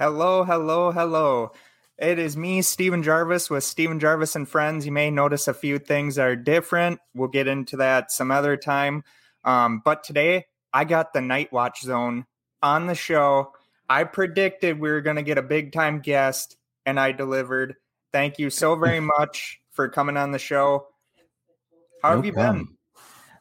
Hello, hello, hello. It is me, Stephen Jarvis, with Stephen Jarvis and Friends. You may notice a few things are different. We'll get into that some other time. Um, but today, I got the Night Watch Zone on the show. I predicted we were going to get a big time guest, and I delivered. Thank you so very much for coming on the show. How No have you problem. been?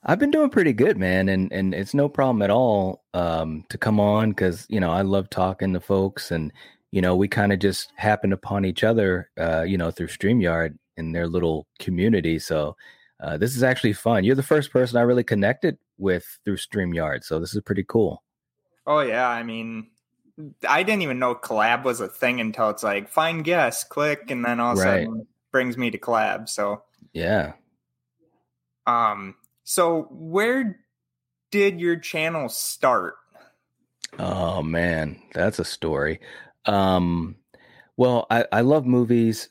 I've been doing pretty good, man, and and it's no problem at all um, to come on because you know I love talking to folks, and you know we kind of just happened upon each other, uh, you know, through Streamyard in their little community. So uh, this is actually fun. You're the first person I really connected with through Streamyard, so this is pretty cool. Oh yeah, I mean, I didn't even know collab was a thing until it's like find guests, click, and then all of a Right. sudden brings me to collab. So, Yeah. um, so where did your channel start? Oh man, that's a story. Um, well, I, I love movies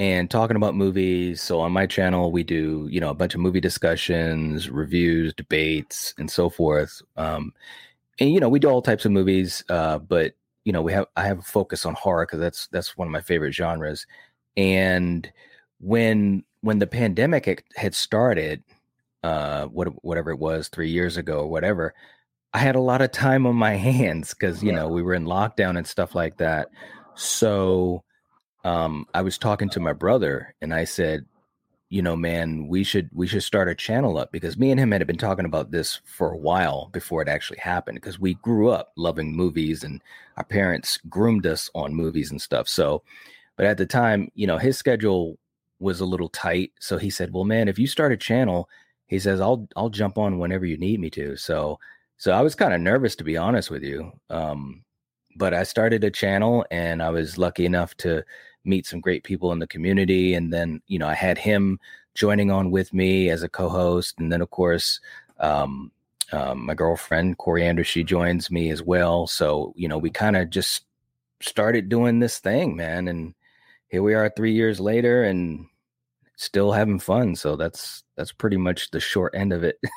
and talking about movies. So on my channel, we do you know a bunch of movie discussions, reviews, debates, and so forth. Um, and you know we do all types of movies, uh, but you know we have I have a focus on horror because that's that's one of my favorite genres. And when when the pandemic had- had started, uh, what whatever it was three years ago or whatever, I had a lot of time on my hands because you Yeah. know we were in lockdown and stuff like that. So um, I was talking to my brother and I said, you know, man, we should we should start a channel up because me and him had been talking about this for a while before it actually happened because we grew up loving movies and our parents groomed us on movies and stuff. So, but at the time, you know, his schedule was a little tight. So he said, "Well, man, if you start a channel," he says, "I'll I'll jump on whenever you need me to." So, so I was kind of nervous to be honest with you. Um, but I started a channel and I was lucky enough to meet some great people in the community. And then, you know, I had him joining on with me as a co-host. And then of course, um, um, my girlfriend, Corey Anders, she joins me as well. So, you know, we kind of just started doing this thing, man. And here we are three years later and still having fun. So that's, that's pretty much the short end of it.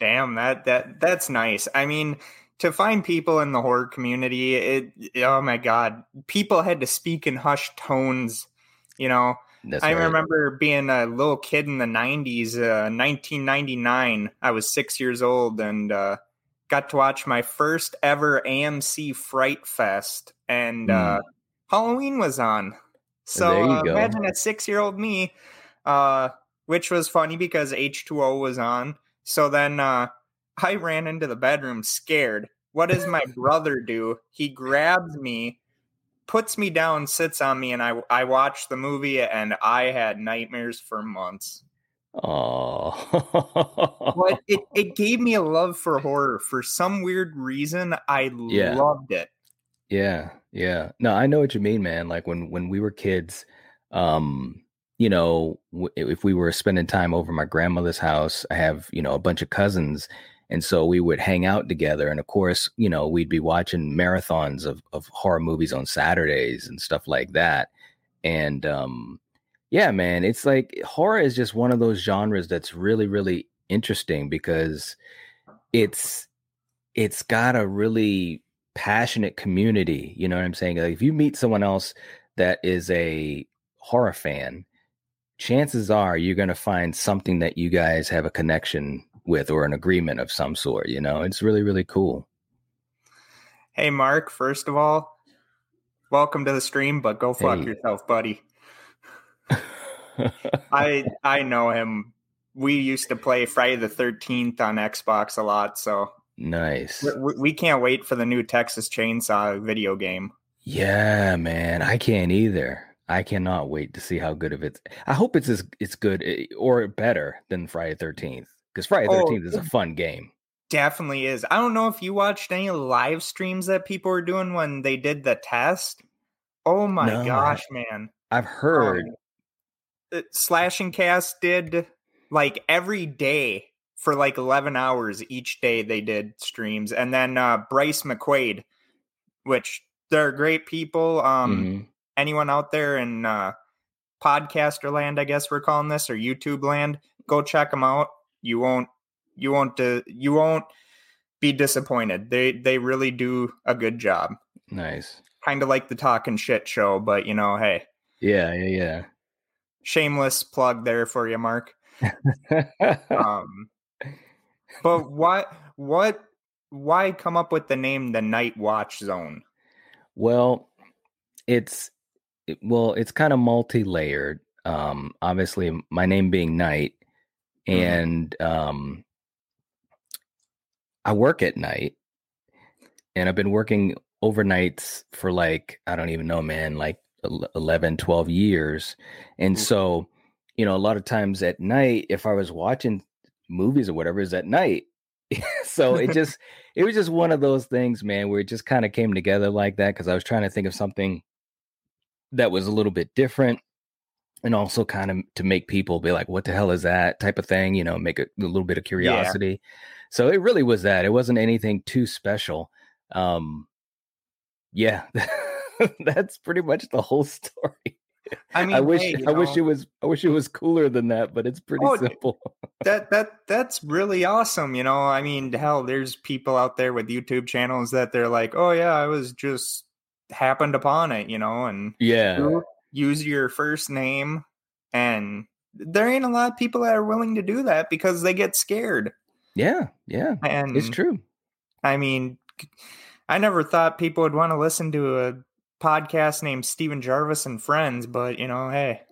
Damn, that that that's nice. I mean, to find people in the horror community, it oh my god, people had to speak in hushed tones. You know, That's I right. remember being a little kid in the 90s, uh, 1999. I was six years old and uh, got to watch my first ever AMC Fright Fest, and uh, Halloween was on. So uh, imagine a six year old me, uh, which was funny because H2O was on. So then uh, I ran into the bedroom scared. What does my brother do? He grabs me, puts me down, sits on me, and I I watched the movie and I had nightmares for months. Oh, But it, it gave me a love for horror. For some weird reason, I Yeah. loved it. Yeah, yeah. No, I know what you mean, man. Like when when we were kids, um, you know, w- if we were spending time over my grandmother's house, I have, you know, a bunch of cousins, and so we would hang out together. And of course, you know, we'd be watching marathons of of horror movies on Saturdays and stuff like that. And um, yeah, man, it's like horror is just one of those genres that's really, really interesting because it's it's got a really passionate community. You know what I'm saying? Like if you meet someone else that is a horror fan, chances are you're going to find something that you guys have a connection with or an agreement of some sort. You know, it's really, really cool. Hey, Mark, first of all, welcome to the stream, but go fuck Hey. yourself, buddy. I I know him. We used to play Friday the 13th on Xbox a lot, so nice. we, we can't wait for the new Texas Chainsaw video game. Yeah, man. I can't either. I cannot wait to see how good of it. I hope it's as it's good eh, or better than Friday Thirteenth because Friday Oh, Thirteenth is a fun game. Definitely is. I don't know if you watched any live streams that people were doing when they did the test. Oh my No, gosh, man. I've heard. uh, Slash and Cast did like every day for like 11 hours each day they did streams. And then uh, Bryce McQuaid, which they're great people. Um, Mhm. Anyone out there in uh, podcaster land, I guess we're calling this, or YouTube land, go check them out. You won't, you won't, uh, you won't be disappointed. They they really do a good job. Nice. kind of like the talking shit show, but you know, hey, Yeah, yeah, shameless plug there for you, Mark. Um, but what what why come up with the name the Night Watch Zone? Well, it's it- well, it's kind of multi-layered. Um, obviously, my name being Knight, Mhm. and um, I work at night, and I've been working overnights for like I don't even know, man, like el- 11, 12 years, and so you know, a lot of times at night, if I was watching movies or whatever, is at night. so it just it was just one of those things, man, where it just kind of came together like that because I was trying to think of something that was a little bit different and also kind of to make people be like, what the hell is that type of thing, you know, make a, a little bit of curiosity. So it really was that. It wasn't anything too special. Um yeah. That's pretty much the whole story. I mean, I wish hey, I wish it was I wish it was cooler than that, but it's pretty Oh, simple. that that that's really awesome. You know, I mean, hell, there's people out there with YouTube channels that they're like, oh yeah, I was just happened upon it, you know, and Yeah. use your first name, and there ain't a lot of people that are willing to do that because they get scared. Yeah. Yeah. And It's true. I mean, I never thought people would want to listen to a podcast named Steven Jarvis and Friends, but you know, hey,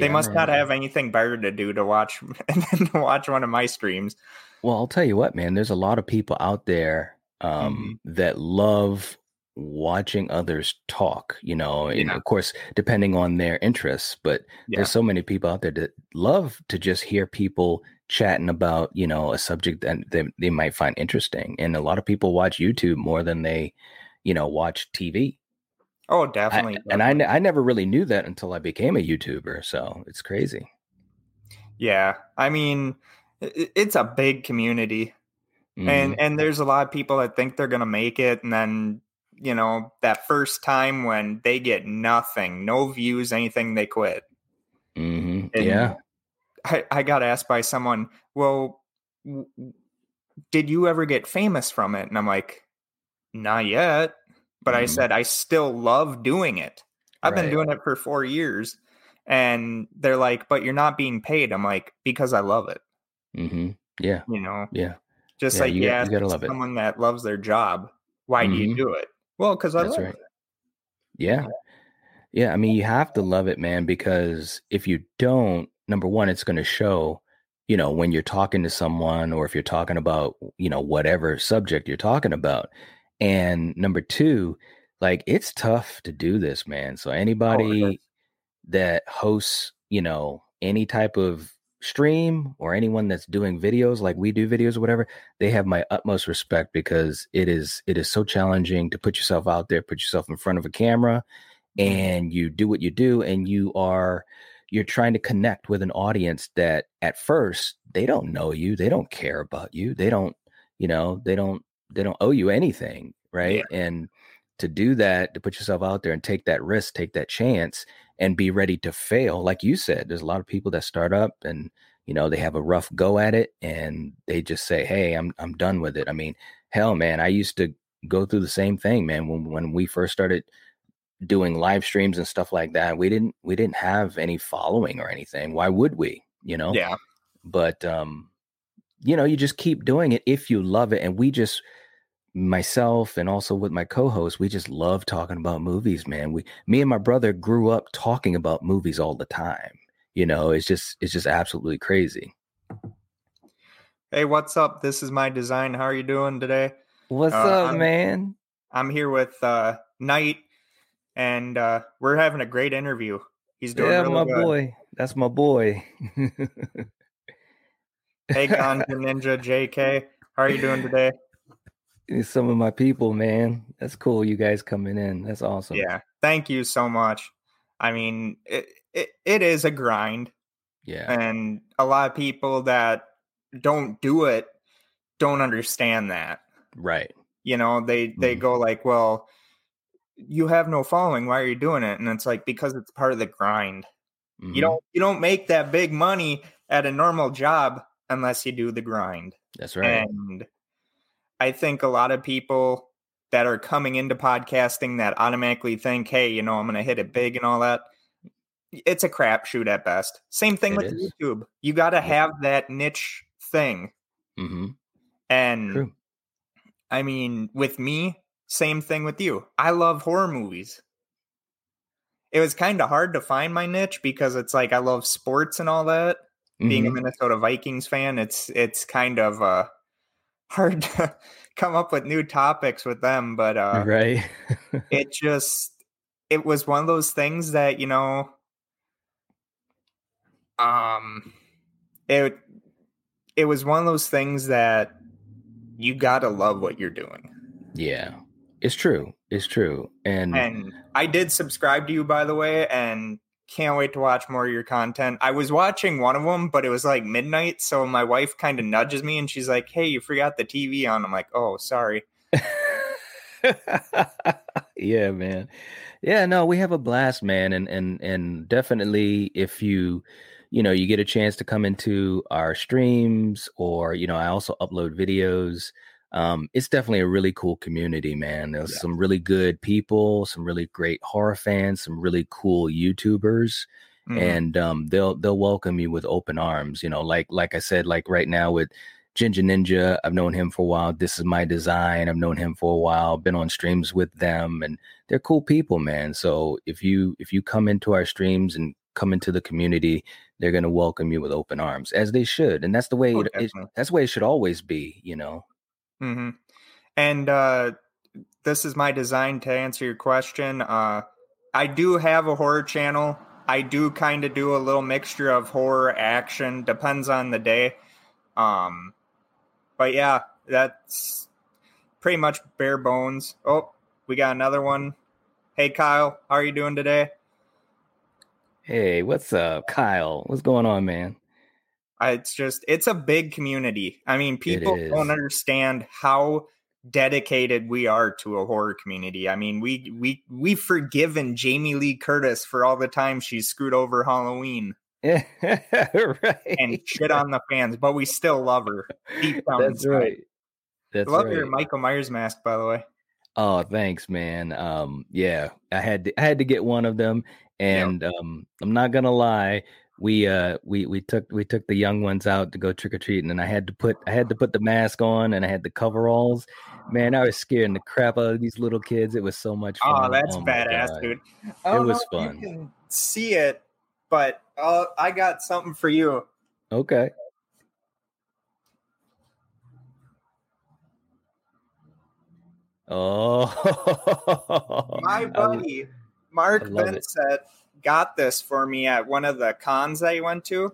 they Yeah, must not have anything better to do to watch to watch one of my streams. Well, I'll tell you what, man, there's a lot of people out there um, Mm-hmm. that love watching others talk, you know, and Yeah. of course, depending on their interests, but Yeah. there's so many people out there that love to just hear people chatting about, you know, a subject that they, they might find interesting. And a lot of people watch YouTube more than they, you know, watch TV. Oh, I- definitely. and I, I never really knew that until I became a YouTuber. So it's crazy. yeah, I mean, it's a big community, Mhm. and and there's a lot of people that think they're gonna make it, and then you know that first time when they get nothing, no views, anything, they quit. Mhm. Yeah. I, I got asked by someone, well, w- did you ever get famous from it? And I'm like, not yet. But I Mhm. said, I still love doing it. I've been doing it for four years. And they're like, but you're not being paid. I'm like, because I love it. hmm Yeah. You know, Yeah. just Yeah, like you you, got- you ask gotta love it. someone that loves their job, why do Mhm. you do it? Well, because I That's love right. it. Yeah. Yeah. I mean, you have to love it, man, because if you don't, number one, it's going to show, you know, when you're talking to someone or if you're talking about, you know, whatever subject you're talking about. And number two, like it's tough to do this, man. So oh, anybody that hosts, you know, any type of stream or anyone that's doing videos like we do videos or whatever, they have my utmost respect because it is it is so challenging to put yourself out there, put yourself in front of a camera mm-hmm. and you do what you do and you are you're trying to connect with an audience that at first they don't know you, they don't care about you, they don't, you know, they don't they don't owe you anything, right? And to do that, to put yourself out there and take that risk, take that chance and be ready to fail. Like you said, there's a lot of people that start up and you know, they have a rough go at it and they just say, "Hey, I'm I'm done with it." I mean, hell man, I used to go through the same thing, man, when when we first started doing live streams and stuff like that. We didn't we didn't have any following or anything. Why would we, you know? Yeah. But um you know, you just keep doing it if you love it and we just myself and also with my co-host we just love talking about movies man we me and my brother grew up talking about movies all the time you know it's just it's just absolutely crazy Hey, what's up? This is my design. How are you doing today? what's Uh, up I'm- man I'm here with uh Knight, and uh we're having a great interview. He's doing yeah really my good. boy that's my boy Hey, Ganja Ninja JK, how are you doing today? Some of my people man that's cool you guys coming in that's awesome Yeah, thank you so much. I mean, it, it it is a grind, yeah and a lot of people that don't do it don't understand that. right You know, they they Mhm. go like, "Well, you have no following. Why are you doing it?" And it's like because it's part of the grind. Mhm. You don't you don't make that big money at a normal job unless you do the grind. that's right And I think a lot of people that are coming into podcasting that automatically think, hey, you know, I'm going to hit it big and all that. It's a crapshoot at best. Same thing It with is. YouTube. You got to have that niche thing. hmm And True. I mean, with me, same thing with you. I love horror movies. It was kind of hard to find my niche because it's like I love sports and all that. Being a Mhm. Minnesota Vikings fan, it's it's kind of uh hard to come up with new topics with them, but uh right. it just it was one of those things that, you know, um it it was one of those things that you got to love what you're doing. yeah, it's true. It's true. And, And I did subscribe to you, by the way, and can't wait to watch more of your content. I was watching one of them, but it was like midnight. So my wife kind of nudges me and she's like, Hey, you forgot the TV on. I'm like, Oh, sorry. yeah, man. Yeah, no, we have a blast, man, and and and definitely if you you know, you get a chance to come into our streams or you know, I also upload videos. Um it's definitely a really cool community, man. There's Yeah. some really good people, some really great horror fans, some really cool YouTubers Mhm. and um, they'll they'll welcome you with open arms. You know, like like I said, like right now with Ginger Ninja, I've known him for a while. This is my design. I've known him for a while. Been on streams with them, and they're cool people, man. So if you if you come into our streams and come into the community, they're gonna welcome you with open arms, as they should, and that's the way Oh, it, it, that's the way it should always be. You know. Hmm And uh, this is my design to answer your question. Uh, I do have a horror channel. I do kind of do a little mixture of horror action, depends on the day. Um, but yeah, that's pretty much bare bones. Oh, we got another one. Hey Kyle, how are you doing today? Hey, what's up, Kyle? What's going on, man? It's just it's a big community. I mean, people don't understand how dedicated we are to a horror community. I mean, we we we've forgiven Jamie Lee Curtis for all the time she's screwed over Halloween right. and shit on the fans, but we still love her. That's inside. right. That's love right. your Michael Myers mask, by the way. Oh, thanks, man. Um, yeah, I had to, I had to get one of them, and um, I'm not gonna lie. We uh we we took we took the young ones out to go trick or treating, and I had to put I had to put the mask on, and I had the coveralls. Man, I was scaring the crap out of these little kids. It was so much fun. Oh, that's my badass, God. dude. I don't was know fun. You can see it, but uh, I got something for you. Okay. Oh, my buddy Mark I love it. Vincent got this for me at one of the cons I went to,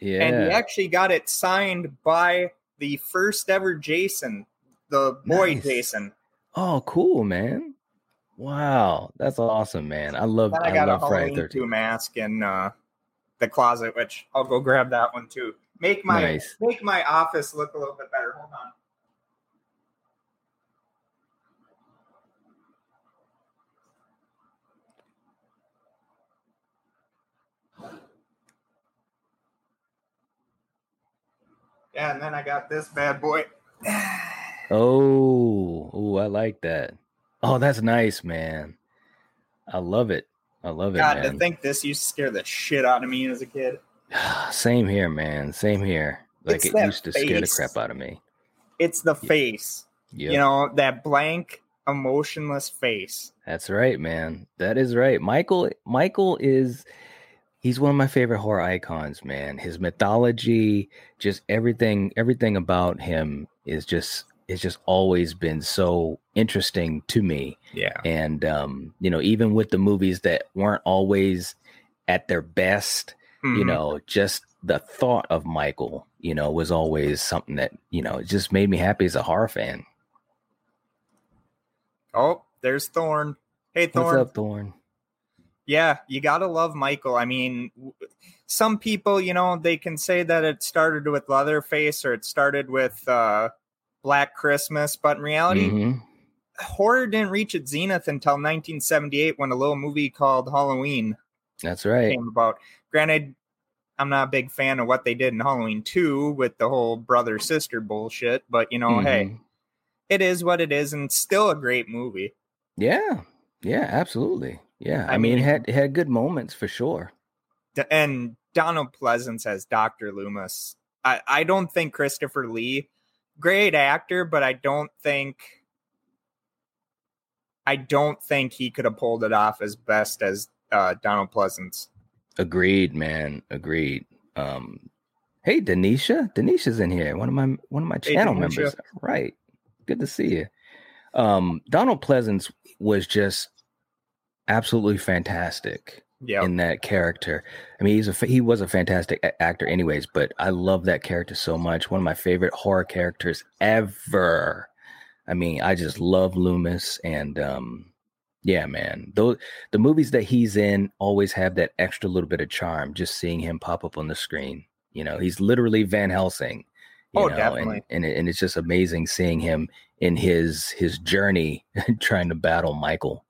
yeah. and he actually got it signed by the first ever Jason, the boy Nice. Jason. Oh, cool, man. Wow, that's awesome, man. I love Then I, I got a love Friday Halloween 13. two mask in uh, the closet, which I'll go grab that one too. Make my Nice. make my office look a little bit better. Hold on. Yeah, and then I got this bad boy. Oh, oh, I like that. Oh, that's nice, man. I love it. I love it, God, to think this used to scare the shit out of me as a kid. Same here, man. Same here. Like It's it used to scare the crap out of me. It's the face. Yep. You know, that blank, emotionless face. That's right, man. That is right. Michael Michael is he's one of my favorite horror icons, man. His mythology, just everything everything about him is just it's just always been so interesting to me. Yeah. And um, you know, even with the movies that weren't always at their best, you Mhm. know, just the thought of Michael, you know, was always something that, you know, it just made me happy as a horror fan. Oh, there's Thorn. Hey, Thorn. What's up, Thorn? Yeah, you gotta love Michael. I mean, some people, you know, they can say that it started with Leatherface or it started with uh, Black Christmas, but in reality, Mhm. horror didn't reach its zenith until 1978 when a little movie called Halloween That's right. came about. Granted, I'm not a big fan of what they did in Halloween 2 with the whole brother sister bullshit, but you know, hey, Mhm. it is what it is, and still a great movie. Yeah, yeah, absolutely. Yeah, I, I mean, it mean- had it had good moments for sure. And Donald Pleasence as Doctor Loomis. I I don't think Christopher Lee, great actor, but I don't think. I don't think he could have pulled it off as best as uh, Donald Pleasence. Agreed, man. Agreed. Um, hey, Denisha, Denisha's in here. One of my one of my channel Denisha. members. Right. Good to see you. Um, Donald Pleasence was just absolutely fantastic Yeah, in that character. I mean, he's a he was a fantastic actor, anyways. But I love that character so much. One of my favorite horror characters ever. I mean, I just love Loomis, and um, yeah, man, those the movies that he's in always have that extra little bit of charm. Just seeing him pop up on the screen, you know, he's literally Van Helsing. Oh, know, definitely. and and, it, and it's just amazing seeing him in his his journey trying to battle Michael.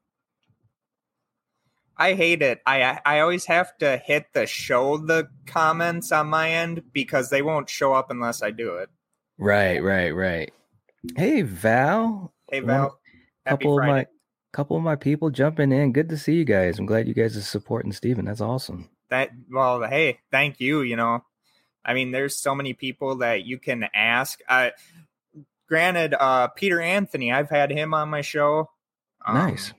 I hate it. I I always have to hit the show the comments on my end because they won't show up unless I do it. Right, right, right. Hey Val, Hey One- Val, happy couple of my couple of my people jumping in. Good to see you guys. I'm glad you guys are supporting Steven. That's awesome. that well hey thank you you know i mean there's so many people that you can ask uh granted uh peter anthony i've had him on my show Um, Nice.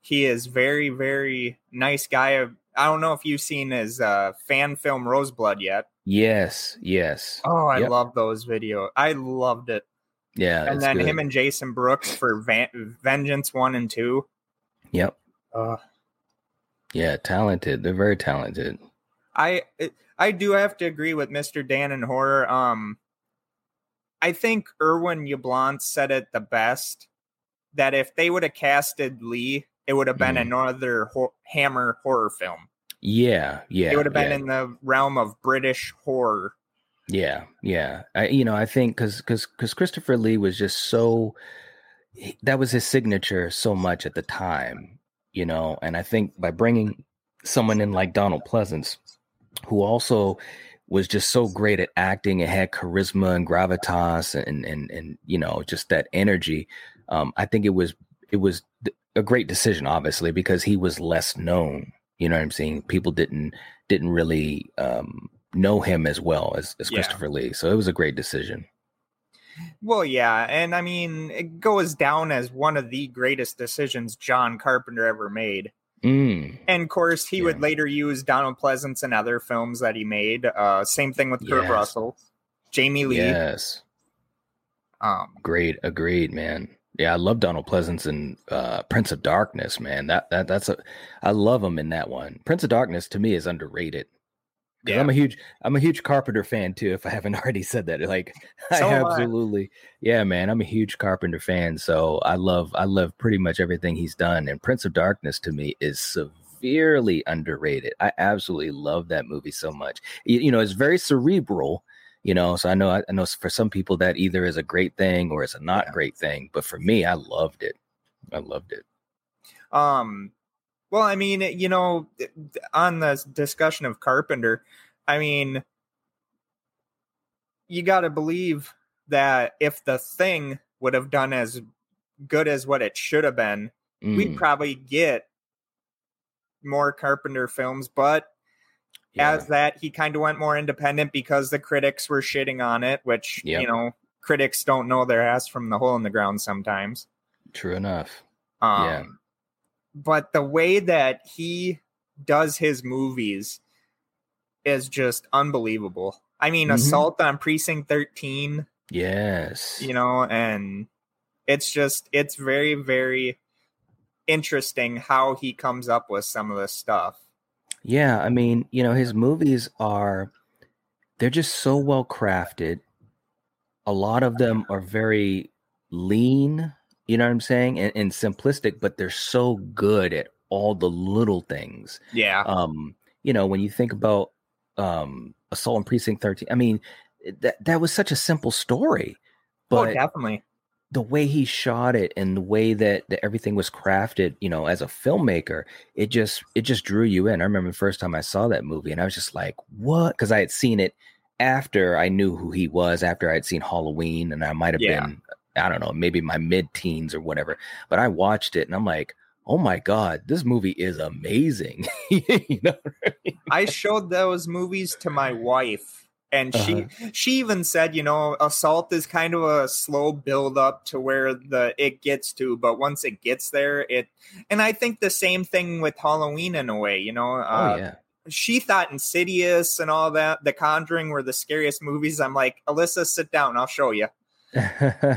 He is very very nice guy i don't know if you've seen his uh fan film roseblood yet Yes, yes. oh i Yep. love those videos i loved it Yeah. and then good. him and jason brooks for Van- vengeance one and two Yep. uh Yeah, talented. They're very talented. I I do have to agree with Mr. Dan in horror. Um, I think Irwin Yablans said it the best that if they would have casted Lee, it would have been Mhm. another ho- Hammer horror film. Yeah, yeah. it would have been yeah. in the realm of British horror. Yeah, yeah. I, you know, I think because because because Christopher Lee was just so that was his signature so much at the time, you know. And I think by bringing someone in like Donald Pleasence, who also was just so great at acting and had charisma and gravitas and and and you know just that energy, um, I think it was it was a great decision, obviously, because he was less known. You know what I'm saying? People didn't didn't really um, know him as well as, as Yeah. Christopher Lee. So it was a great decision. Well, yeah, and I mean it goes down as one of the greatest decisions John Carpenter ever made. Mm, And of course, he would later use Donald Pleasence in other films that he made. Uh, same thing with Kurt Yes. Russell, Jamie Lee. yes, Um, great, agreed, man. Yeah, I love Donald Pleasence and uh, Prince of Darkness, man. That that that's a I love him in that one. Prince of Darkness to me is underrated. yeah. I'm a huge I'm a huge Carpenter fan too. If I haven't already said that, like I So I. absolutely yeah, man. I'm a huge Carpenter fan, so I love I love pretty much everything he's done. And Prince of Darkness to me is severely underrated. I absolutely love that movie so much. You, you know, it's very cerebral. You know, so I know I know for some people that either is a great thing or it's a not Yeah. great thing. But for me, I loved it. I loved it. Um, well, I mean, you know, on the discussion of Carpenter, I mean, you got to believe that if the thing would have done as good as what it should have been, we'd Mm, probably get more Carpenter films. But yeah. as that, he kind of went more independent because the critics were shitting on it, which, Yep. you know, critics don't know their ass from the hole in the ground sometimes. True enough. Um, Yeah. But the way that he does his movies is just unbelievable. I mean, Mhm. Assault on Precinct 13, Yes. you know, and it's just, it's very, very interesting how he comes up with some of this stuff. Yeah, I mean, you know, his movies are they're just so well crafted. A lot of them are very lean, you know what I'm saying? And, and simplistic, but they're so good at all the little things. Yeah. Um, you know, when you think about um Assault on Precinct 13, I mean, that that was such a simple story. oh, But definitely. The way he shot it and the way that, that everything was crafted, you know, as a filmmaker, it just it just drew you in. I remember the first time I saw that movie and I was just like, what? Because I had seen it after I knew who he was, after I had seen Halloween, and I might have Yeah. been I don't know, maybe my mid teens or whatever. But I watched it and I'm like, oh my god, this movie is amazing. you know, I, mean? I showed those movies to my wife and she uh-huh. she even said you know assault is kind of a slow build up to where the it gets to but once it gets there it and i think the same thing with halloween in a way you know uh, oh, yeah. she thought insidious and all that the conjuring were the scariest movies. I'm like alyssa sit down. I'll show you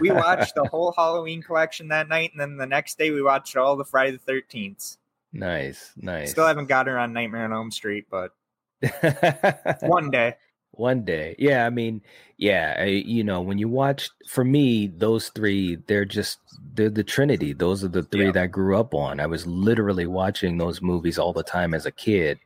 we watched the whole halloween collection that night and then the next day we watched all the friday the 13th nice nice. still haven't got her on nightmare on elm street but one day one day. Yeah, I mean, yeah, I, you know, when you watch for me, those three, they're just they're the trinity. Those are the three yeah. that I grew up on. I was literally watching those movies all the time as a kid.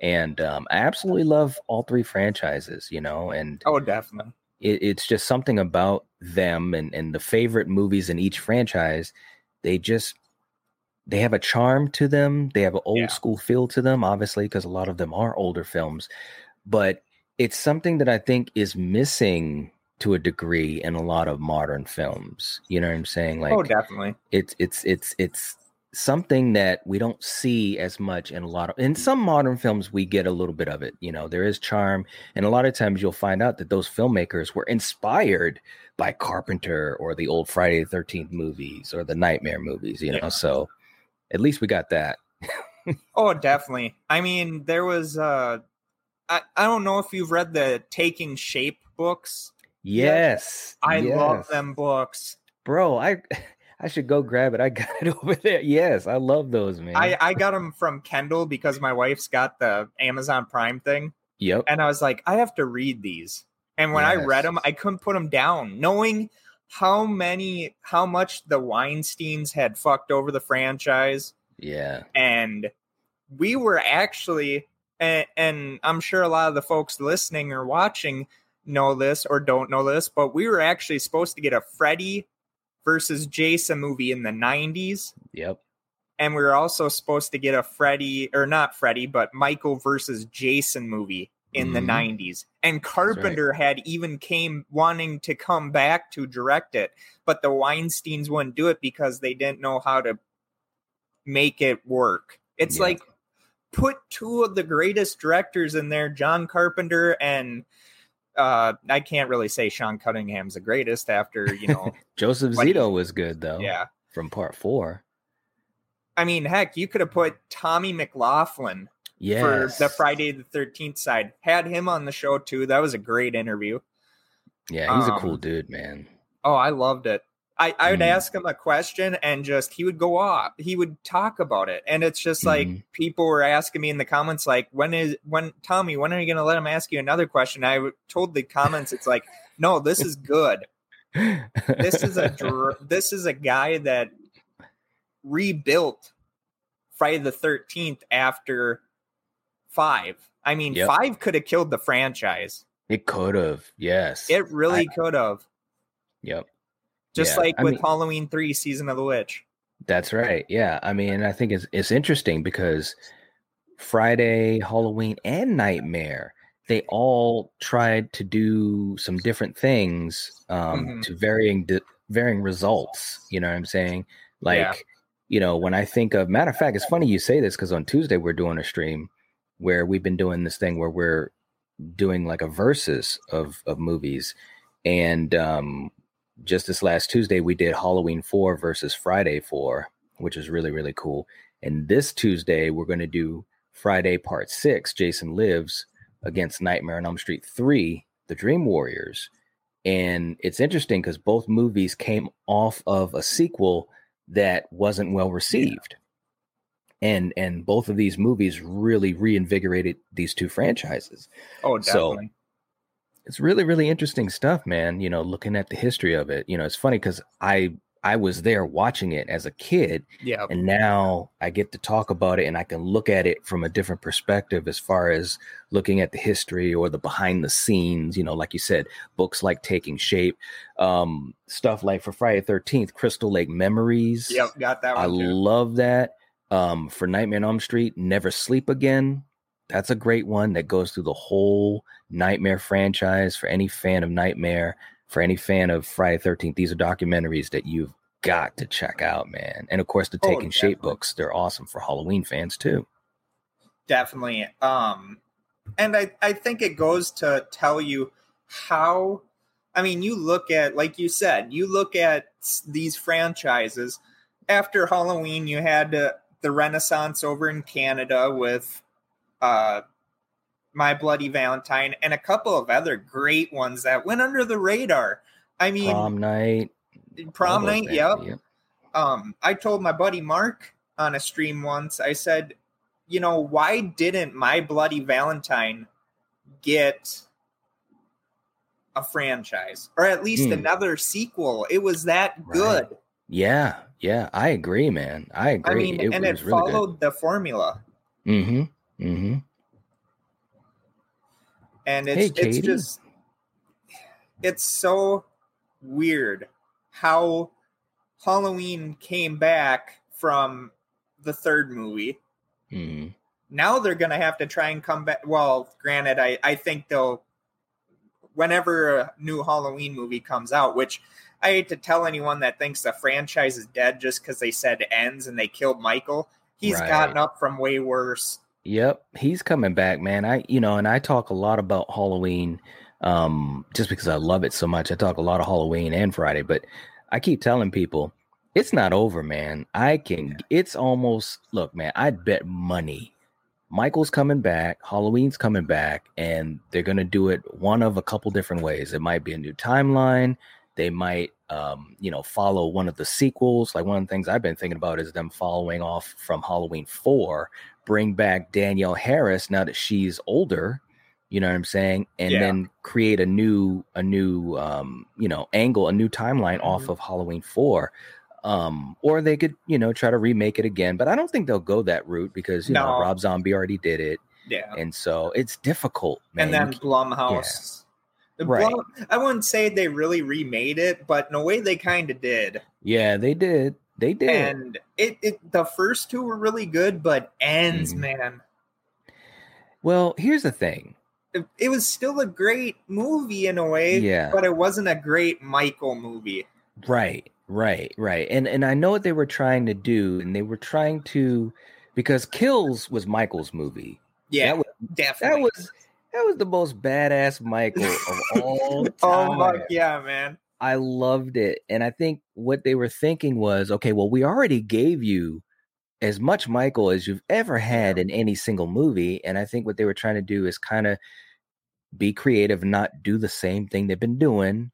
And um, I absolutely love all three franchises, you know, and oh, definitely. It, it's just something about them and, and the favorite movies in each franchise. They just they have a charm to them. They have an old yeah. school feel to them, obviously, because a lot of them are older films. But it's something that I think is missing to a degree in a lot of modern films. You know what I'm saying? Oh, like, oh, definitely. It's it's it's it's something that we don't see as much in a lot of in some modern films we get a little bit of it you know there is charm and a lot of times you'll find out that those filmmakers were inspired by carpenter or the old friday the 13th movies or the nightmare movies you know yeah. so at least we got that oh definitely i mean there was uh I, I don't know if you've read the Taking Shape books. Yes. I yes. love them books. Bro, I I should go grab it. I got it over there. Yes, I love those, man. I, I got them from Kindle because my wife's got the Amazon Prime thing. Yep. And I was like, I have to read these. And when yes. I read them, I couldn't put them down, knowing how many, how much the Weinsteins had fucked over the franchise. Yeah. And we were actually and, and I'm sure a lot of the folks listening or watching know this or don't know this, but we were actually supposed to get a Freddy versus Jason movie in the 90s. Yep. And we were also supposed to get a Freddy or not Freddy, but Michael versus Jason movie in mm-hmm. the 90s. And Carpenter right. had even came wanting to come back to direct it, but the Weinsteins wouldn't do it because they didn't know how to make it work. It's yep. like put two of the greatest directors in there, John Carpenter and uh, I can't really say Sean Cunningham's the greatest after, you know, Joseph Zito was good though. Yeah. From part four. I mean, heck, you could have put Tommy McLoughlin yes. for the Friday the 13th side. Had him on the show too. That was a great interview. Yeah, he's um, a cool um, dude, man. Oh, I loved it. I, I would mm. ask him a question and just he would go off. He would talk about it. And it's just like mm. people were asking me in the comments, like, when is when Tommy, when are you gonna let him ask you another question? I told the comments, it's like, no, this is good. this is a this is a guy that rebuilt Friday the thirteenth after five. I mean, yep. five could have killed the franchise. It could have, yes. It really could have. Yep just yeah, like I with mean, Halloween three, season of the witch. That's right. Yeah, I mean, I think it's it's interesting because Friday, Halloween, and Nightmare they all tried to do some different things um, mm-hmm. to varying di- varying results. You know what I'm saying? Like, yeah. you know, when I think of matter of fact, it's funny you say this because on Tuesday we're doing a stream where we've been doing this thing where we're doing like a versus of of movies, and um, just this last Tuesday, we did Halloween 4 versus Friday 4, which is really, really cool. And this Tuesday, we're going to do Friday Part 6, Jason Lives, against Nightmare on Elm Street 3, The Dream Warriors. And it's interesting because both movies came off of a sequel that wasn't well received. And and both of these movies really reinvigorated these two franchises. Oh, definitely. So it's really really interesting stuff man you know looking at the history of it you know it's funny because i i was there watching it as a kid yeah and now i get to talk about it and i can look at it from a different perspective as far as looking at the history or the behind the scenes you know like you said books like taking shape um stuff like for friday 13th crystal lake memories yep got that i too. love that um for nightmare on elm street never sleep again that's a great one that goes through the whole Nightmare franchise for any fan of Nightmare. for any fan of Friday Thirteenth, these are documentaries that you've got to check out, man. And of course, the Oh, Taking Shape books, they're awesome for Halloween fans too. definitely um and i i think it goes to tell you how i mean you look at like you said you look at these franchises after halloween you had uh, the renaissance over in canada with uh my bloody valentine and a couple of other great ones that went under the radar i mean Prom night, prom night yep um i told my buddy mark on a stream once i said you know why didn't my bloody valentine get a franchise or at least Hmm. another sequel it was that Right. good Yeah, yeah, I agree, man. I agree. i mean and it really followed the formula. Mm-hmm. Mm-hmm. and it's Hey, it's just it's so weird how halloween came back from the third movie Mm-hmm. now they're going to have to try and come back. Well, granted, I, I think they'll, whenever a new Halloween movie comes out, which I hate to tell anyone that thinks the franchise is dead just because they said ends and they killed Michael. He's Right. gotten up from way worse. Yep, he's coming back, man. I you know, and I talk a lot about Halloween um just because I love it so much. I talk a lot of Halloween and Friday, but I keep telling people it's not over, man. I can it's almost look, man, I'd bet money. Michael's coming back, Halloween's coming back, and they're gonna do it one of a couple different ways. It might be a new timeline. They might um, you know, follow one of the sequels. Like one of the things I've been thinking about is them following off from Halloween 4 bring back Danielle Harris now that she's older, you know what I'm saying, and Yeah. then create a new a new um, you know, angle, a new timeline off Mhm. of Halloween 4. Um, or they could, you know, try to remake it again, but I don't think they'll go that route because you know Rob Zombie already did it, Yeah. and so it's difficult, man. and then Blumhouse. Right. Blum- I wouldn't say they really remade it, but in a way they kind of did. yeah, they did, they did. And it, it the first two were really good, but ends, Mhm. man. well, here's the thing. it, it was still a great movie in a way, Yeah. but it wasn't a great Michael movie. Right, right, right. And and I know what they were trying to do, and they were trying to because Kills was Michael's movie. Yeah, That was that was that was the most badass Michael of all oh time. oh fuck yeah, man. I loved it. And I think what they were thinking was, okay, well, we already gave you as much Michael as you've ever had in any single movie. And I think what they were trying to do is kind of be creative, not do the same thing they've been doing.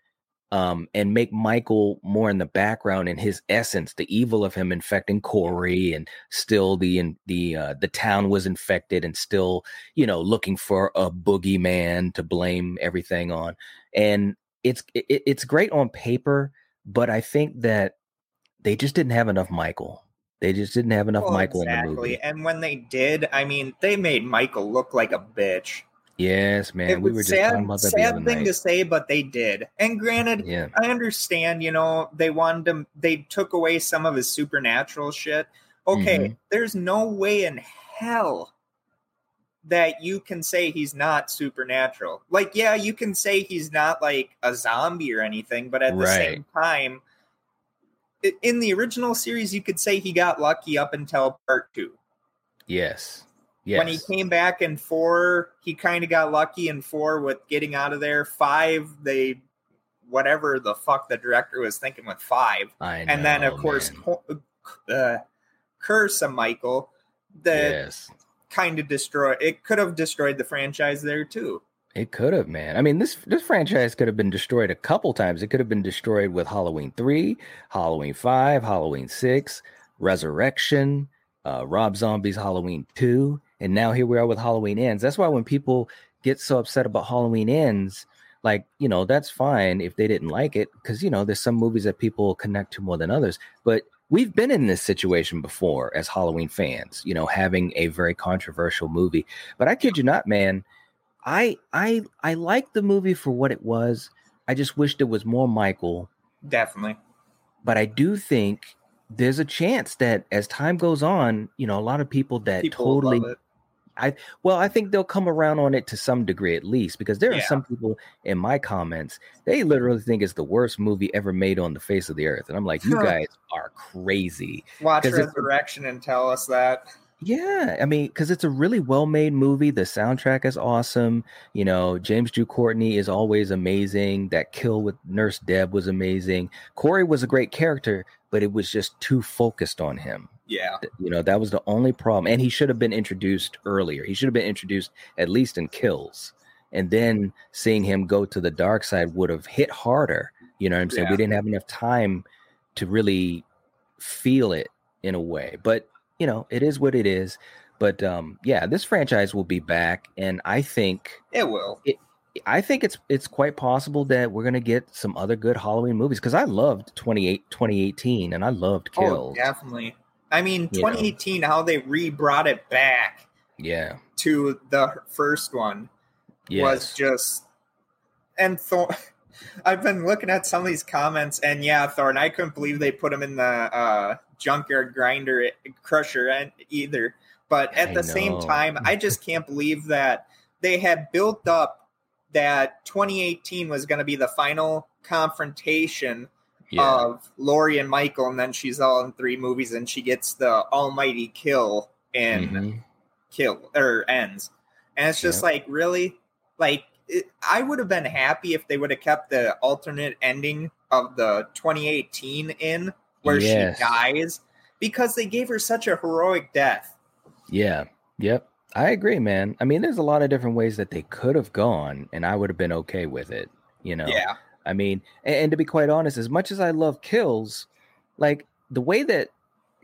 Um, and make Michael more in the background in his essence, the evil of him infecting Corey, and still the in, the uh, the town was infected, and still you know looking for a boogeyman to blame everything on. And it's it, it's great on paper, but I think that they just didn't have enough Michael. They just didn't have enough Well, Michael in the movie. And when they did, I mean, they made Michael look like a bitch. Yes, man. it we were just sad, talking about that sad thing night. to say, but they did. And granted, Yeah, I understand, you know, they wanted him, they took away some of his supernatural shit. Okay, Mhm. there's no way in hell that you can say he's not supernatural. Like, yeah, you can say he's not like a zombie or anything, but at the same time, in the original series, you could say he got lucky up until part two. yes, yes. When he came back in four, he kind of got lucky in four with getting out of there. Five, they whatever the fuck the director was thinking with five, I and then of course, man. uh, Curse of Michael that yes. kind of destroyed. It could have destroyed the franchise there too. It could have, man. I mean, this this franchise could have been destroyed a couple times. It could have been destroyed with Halloween three, Halloween five, Halloween six, Resurrection, uh, Rob Zombie's Halloween two, and now here we are with Halloween ends. That's why when people get so upset about Halloween ends, like you know, that's fine if they didn't like it, because you know, there's some movies that people connect to more than others. But we've been in this situation before as Halloween fans, you know, having a very controversial movie. But I kid you not, man. I I I like the movie for what it was. I just wish there was more Michael. Definitely. But I do think there's a chance that as time goes on, you know, a lot of people that People totally. I well, I think they'll come around on it to some degree at least because there are some people in my comments they literally think it's the worst movie ever made on the face of the earth, and I'm like, you guys are crazy. Watch Resurrection and tell us that. Yeah, I mean, because it's a really well made movie. The soundtrack is awesome. You know, James Jude Courtney is always amazing. That kill with Nurse Deb was amazing. Corey was a great character, but it was just too focused on him. Yeah. You know, that was the only problem. And he should have been introduced earlier. He should have been introduced at least in kills. And then seeing him go to the dark side would have hit harder. You know what I'm saying? Yeah. We didn't have enough time to really feel it in a way. But, you know, it is what it is. But um yeah, this franchise will be back and I think It will. I think it's it's quite possible that we're going to get some other good Halloween movies cuz I loved 28 2018 and I loved Oh, Kills. definitely. I mean, You know. 2018, how they re brought it back yeah. to the first one was just. And Thor. I've been looking at some of these comments, and yeah, Thorn, I couldn't believe they put him in the uh, junkyard grinder crusher and either. But at I the same time, I just can't believe that they had built up that 2018 was going to be the final confrontation yeah. of Laurie and Michael, and then she's all in three movies, and she gets the almighty kill in Mhm. kill or ends, and it's just Yeah. like really, like it, I would have been happy if they would have kept the alternate ending of the 2018 in where Yes. she dies because they gave her such a heroic death. Yeah. Yep. I agree, man. I mean, there's a lot of different ways that they could have gone, and I would have been okay with it. You know. Yeah, I mean, and, and to be quite honest, as much as I love kills, like the way that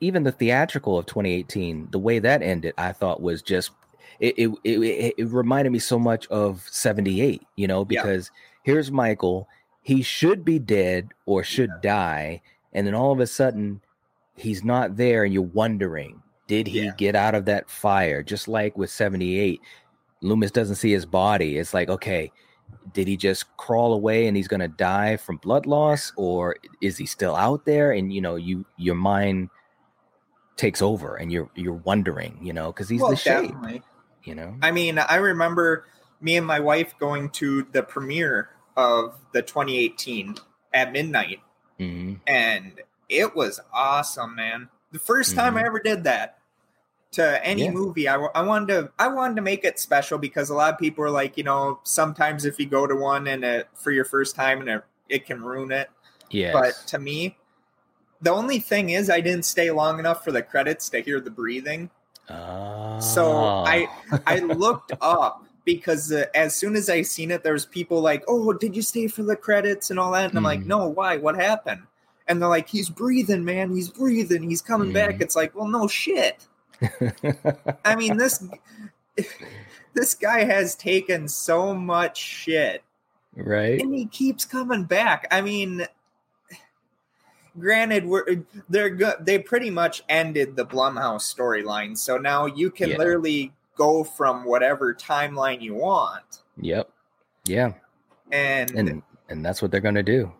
even the theatrical of 2018, the way that ended, I thought was just it it, it, it, reminded me so much of 78, you know, Yeah. because here's Michael, he should be dead or should die, and then all of a sudden he's not there and you're wondering, did he Yeah. get out of that fire? Just like with 78, Loomis doesn't see his body. It's like, okay, did he just crawl away and he's going to die from blood loss or is he still out there and you know you your mind takes over and you're you're wondering you know because he's well, the shape definitely. you know I mean, I remember me and my wife going to the premiere of the 2018 at midnight, hmm and it was awesome, man. The 1st time I Mhm. ever did that to any Yeah. movie, I, I wanted to I wanted to make it special because a lot of people are like, you know, sometimes if you go to one and it, for your first time and it, it can ruin it. yes But to me, the only thing is I didn't stay long enough for the credits to hear the breathing. So I Ah. I looked up because uh, as soon as I seen it, there was people like, "Oh, did you stay for the credits and all that?" And I'm like, Mhm. "No, why? What happened?" And they're like, "He's breathing, man. He's breathing. He's coming back." Mhm. It's like, well, no shit. I mean this this guy has taken so much shit, right and he keeps coming back. I mean. Granted, we're they're good. They pretty much ended the Blumhouse storyline, so now you can Yeah. literally go from whatever timeline you want. yep yeah And, and and that's what they're going to do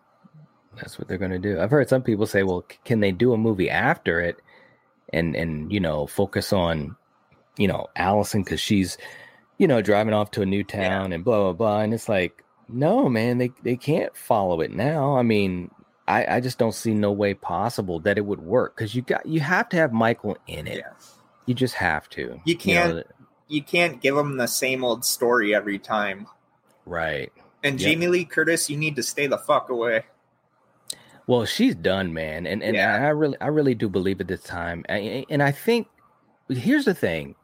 that's what they're going to do i've heard some people say well can they do a movie after it and and you know focus on you know allison because she's you know driving off to a new town and blah blah blah and it's like no man they they can't follow it now i mean i i just don't see no way possible that it would work because you got you have to have michael in it Yeah. you just have to You can't- you can't give them the same old story every time. right And Yep. Jamie Lee Curtis, you need to stay the fuck away. Well, she's done, man, and and Yeah. I really, I really do believe at this time, and, and I think here's the thing: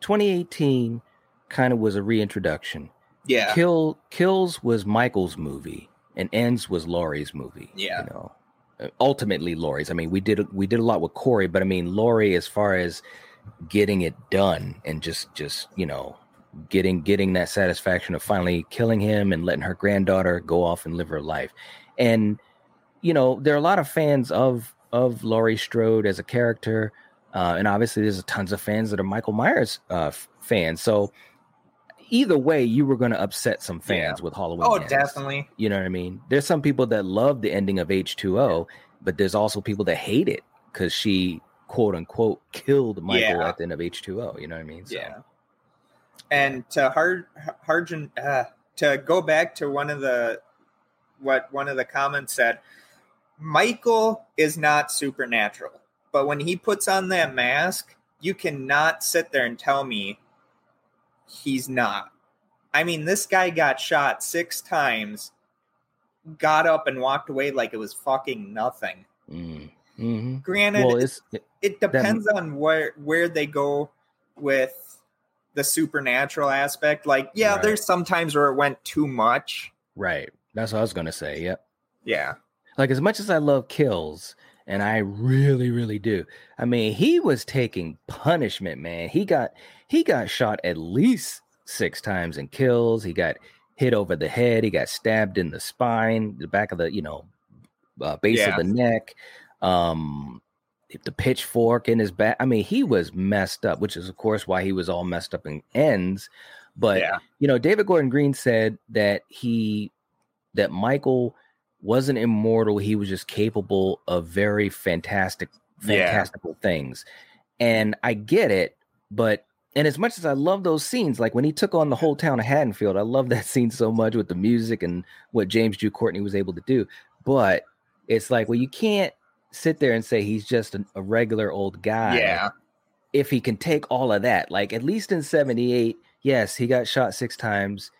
2018 kind of was a reintroduction. Yeah. Kill Kills was Michael's movie, and Ends was Laurie's movie. Yeah. you know, Uh, ultimately Laurie's. I mean, we did we did a lot with Corey, but I mean, Laurie, as far as getting it done and just just you know getting getting that satisfaction of finally killing him and letting her granddaughter go off and live her life and you know there are a lot of fans of of laurie strode as a character uh, and obviously there's tons of fans that are michael myers uh, fans so either way you were going to upset some fans with halloween Oh, Ends. definitely. you know what i mean there's some people that love the ending of h2o but there's also people that hate it because she quote unquote killed michael Yeah. at the end of h2o you know what i mean so, Yeah. And to hard Harjan uh, to go back to one of the what one of the comments said, Michael is not supernatural, but when he puts on that mask, you cannot sit there and tell me he's not. I mean, this guy got shot six times, got up and walked away like it was fucking nothing. Mm. hmm Granted, Well, it, it depends on where where they go with the supernatural aspect. Like, yeah, Right. there's some times where it went too much. right. That's what I was gonna say. Yep. Yeah, Like as much as I love kills, and I really, really do. I mean, he was taking punishment, man. He got he got shot at least six times in kills. He got hit over the head. He got stabbed in the spine, the back of the you know uh, base Yeah. of the neck. Um, the pitchfork in his back. I mean, he was messed up, which is of course why he was all messed up in ends. But yeah, you know, David Gordon Green said that he that Michael wasn't immortal, he was just capable of very fantastic Yeah. fantastical things. And I get it, but and as much as I love those scenes, like when he took on the whole town of Haddonfield, I love that scene so much with the music and what James Jude Courtney was able to do. But it's like, well, you can't sit there and say he's just a, a regular old guy yeah, if he can take all of that, like at least in 78, yes, he got shot six times,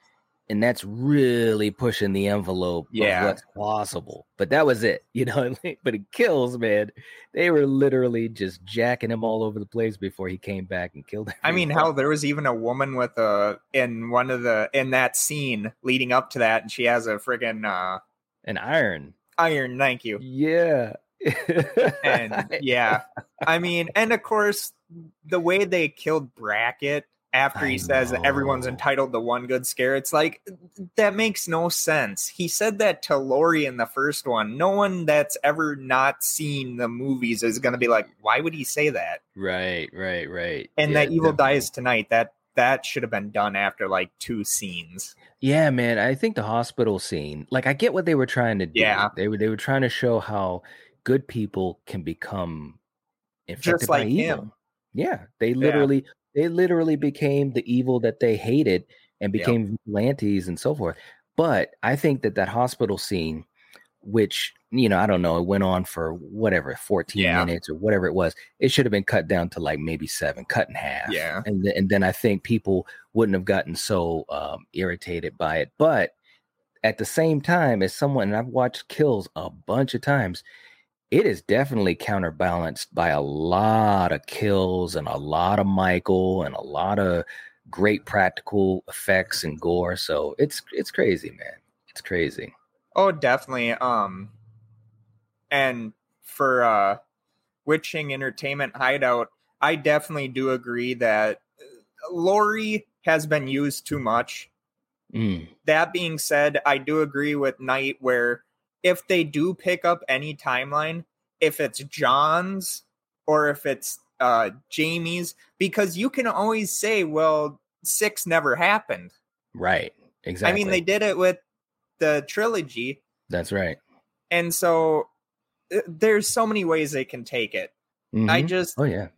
and that's really pushing the envelope Yeah. of what's possible. But that was it, you know. but it kills, man. They were literally just jacking him all over the place before he came back and killed him. I mean, hell, there was even a woman with a in one of the in that scene leading up to that, and she has a friggin' uh, an iron. iron. Thank you. Yeah. And yeah, I mean, and of course, the way they killed Brackett after he says that everyone's entitled to one good scare, it's like that makes no sense. He said that to Laurie in the first one. No one that's ever not seen the movies is going to be like, why would he say that? right, right, right. And Yeah, that Evil definitely. Dies Tonight, that that should have been done after like two scenes. Yeah, man. I think the hospital scene, like I get what they were trying to do. Yeah. They were they were trying to show how good people can become infected Just by like evil. him. Yeah. They literally they literally became the evil that they hated and Yep. became vigilantes and so forth. But I think that that hospital scene, which you know, I don't know, it went on for whatever, 14 Yeah. minutes or whatever it was. It should have been cut down to like maybe seven, cut in half Yeah. and th- and then I think people wouldn't have gotten so um, irritated by it. But at the same time, as someone and I've watched Kills a bunch of times, it is definitely counterbalanced by a lot of kills and a lot of Michael and a lot of great practical effects and gore. So it's it's crazy, man. It's crazy. Oh, definitely. Um, and for uh, Witching Entertainment Hideout, I definitely do agree that uh, Laurie has been used too much. Mm, That being said, I do agree with Night where if they do pick up any timeline, if it's John's or if it's uh, Jamie's, because you can always say, well, six never happened. right. Exactly. I mean, they did it with the trilogy. That's right. and so uh, there's so many ways they can take it i Mhm. just oh yeah.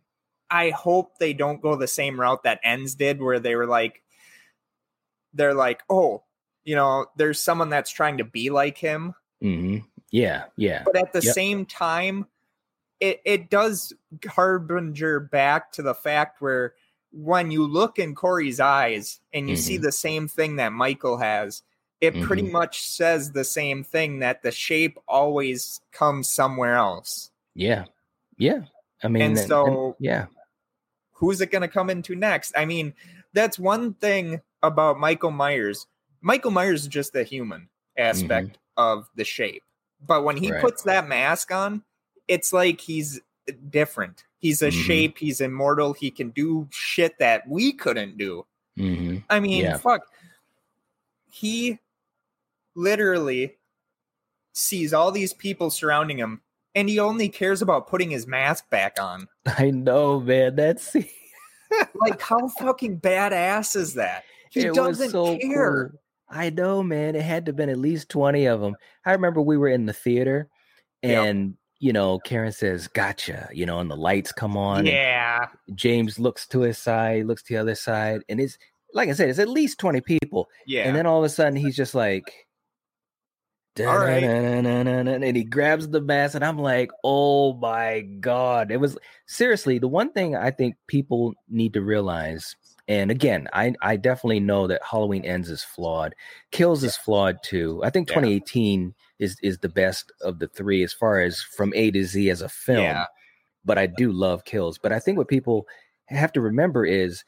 i hope they don't go the same route that ends did where they were like they're like oh you know there's someone that's trying to be like him hmm Yeah. Yeah. but at the Yep. same time it it does harbinger back to the fact where when you look in Corey's eyes and you see Mhm. the same thing that Michael has, it pretty Mhm. much says the same thing that the shape always comes somewhere else. Yeah. Yeah. I mean, And and- so- yeah. who's it going to come into next? I mean, that's one thing about Michael Myers. Michael Myers is just the human aspect of the shape. But when he Right. puts that mask on, it's like he's different. He's a Mhm. shape, he's immortal, he can do shit that we couldn't do. hmm I mean, Yeah. fuck. He literally sees all these people surrounding him and he only cares about putting his mask back on. I know, man. That's like how fucking badass is that? He it doesn't so care. cool. I know, man. It had to have been at least 20 of them. I remember we were in the theater and, you know, Karen says, gotcha, you know, and the lights come on. Yeah. James looks to his side, looks to the other side, and it's like I said, it's at least 20 people. Yeah. And then all of a sudden he's just like, All right. And he grabs the mask, and I'm like, oh my God. It was seriously the one thing I think people need to realize. And again, I, I definitely know that Halloween Ends is flawed. Kills is flawed too. I think Yeah. 2018 is is the best of the three as far as from A to Z as a film. Yeah. But I do love Kills. But I think what people have to remember is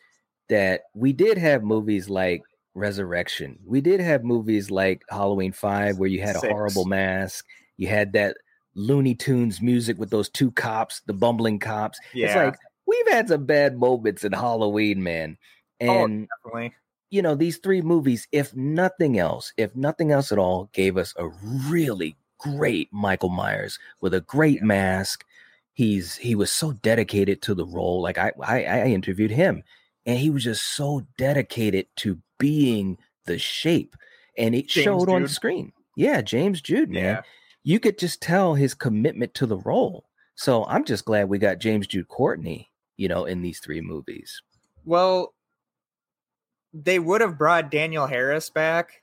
that we did have movies like Resurrection. We did have movies like Halloween 5 where you had a Six. horrible mask. You had that Looney Tunes music with those two cops, the bumbling cops. Yeah. It's like we've had some bad moments in Halloween, man. Oh, And definitely. you know, these three movies, if nothing else, if nothing else at all, gave us a really great Michael Myers with a great mask. He's he was so dedicated to the role. Like I, I I interviewed him, and he was just so dedicated to being the shape, and it James showed on screen. Yeah, James Jude, man. Yeah. You could just tell his commitment to the role. So I'm just glad we got James Jude Courtney, you know, in these three movies. Well, they would have brought Danielle Harris back,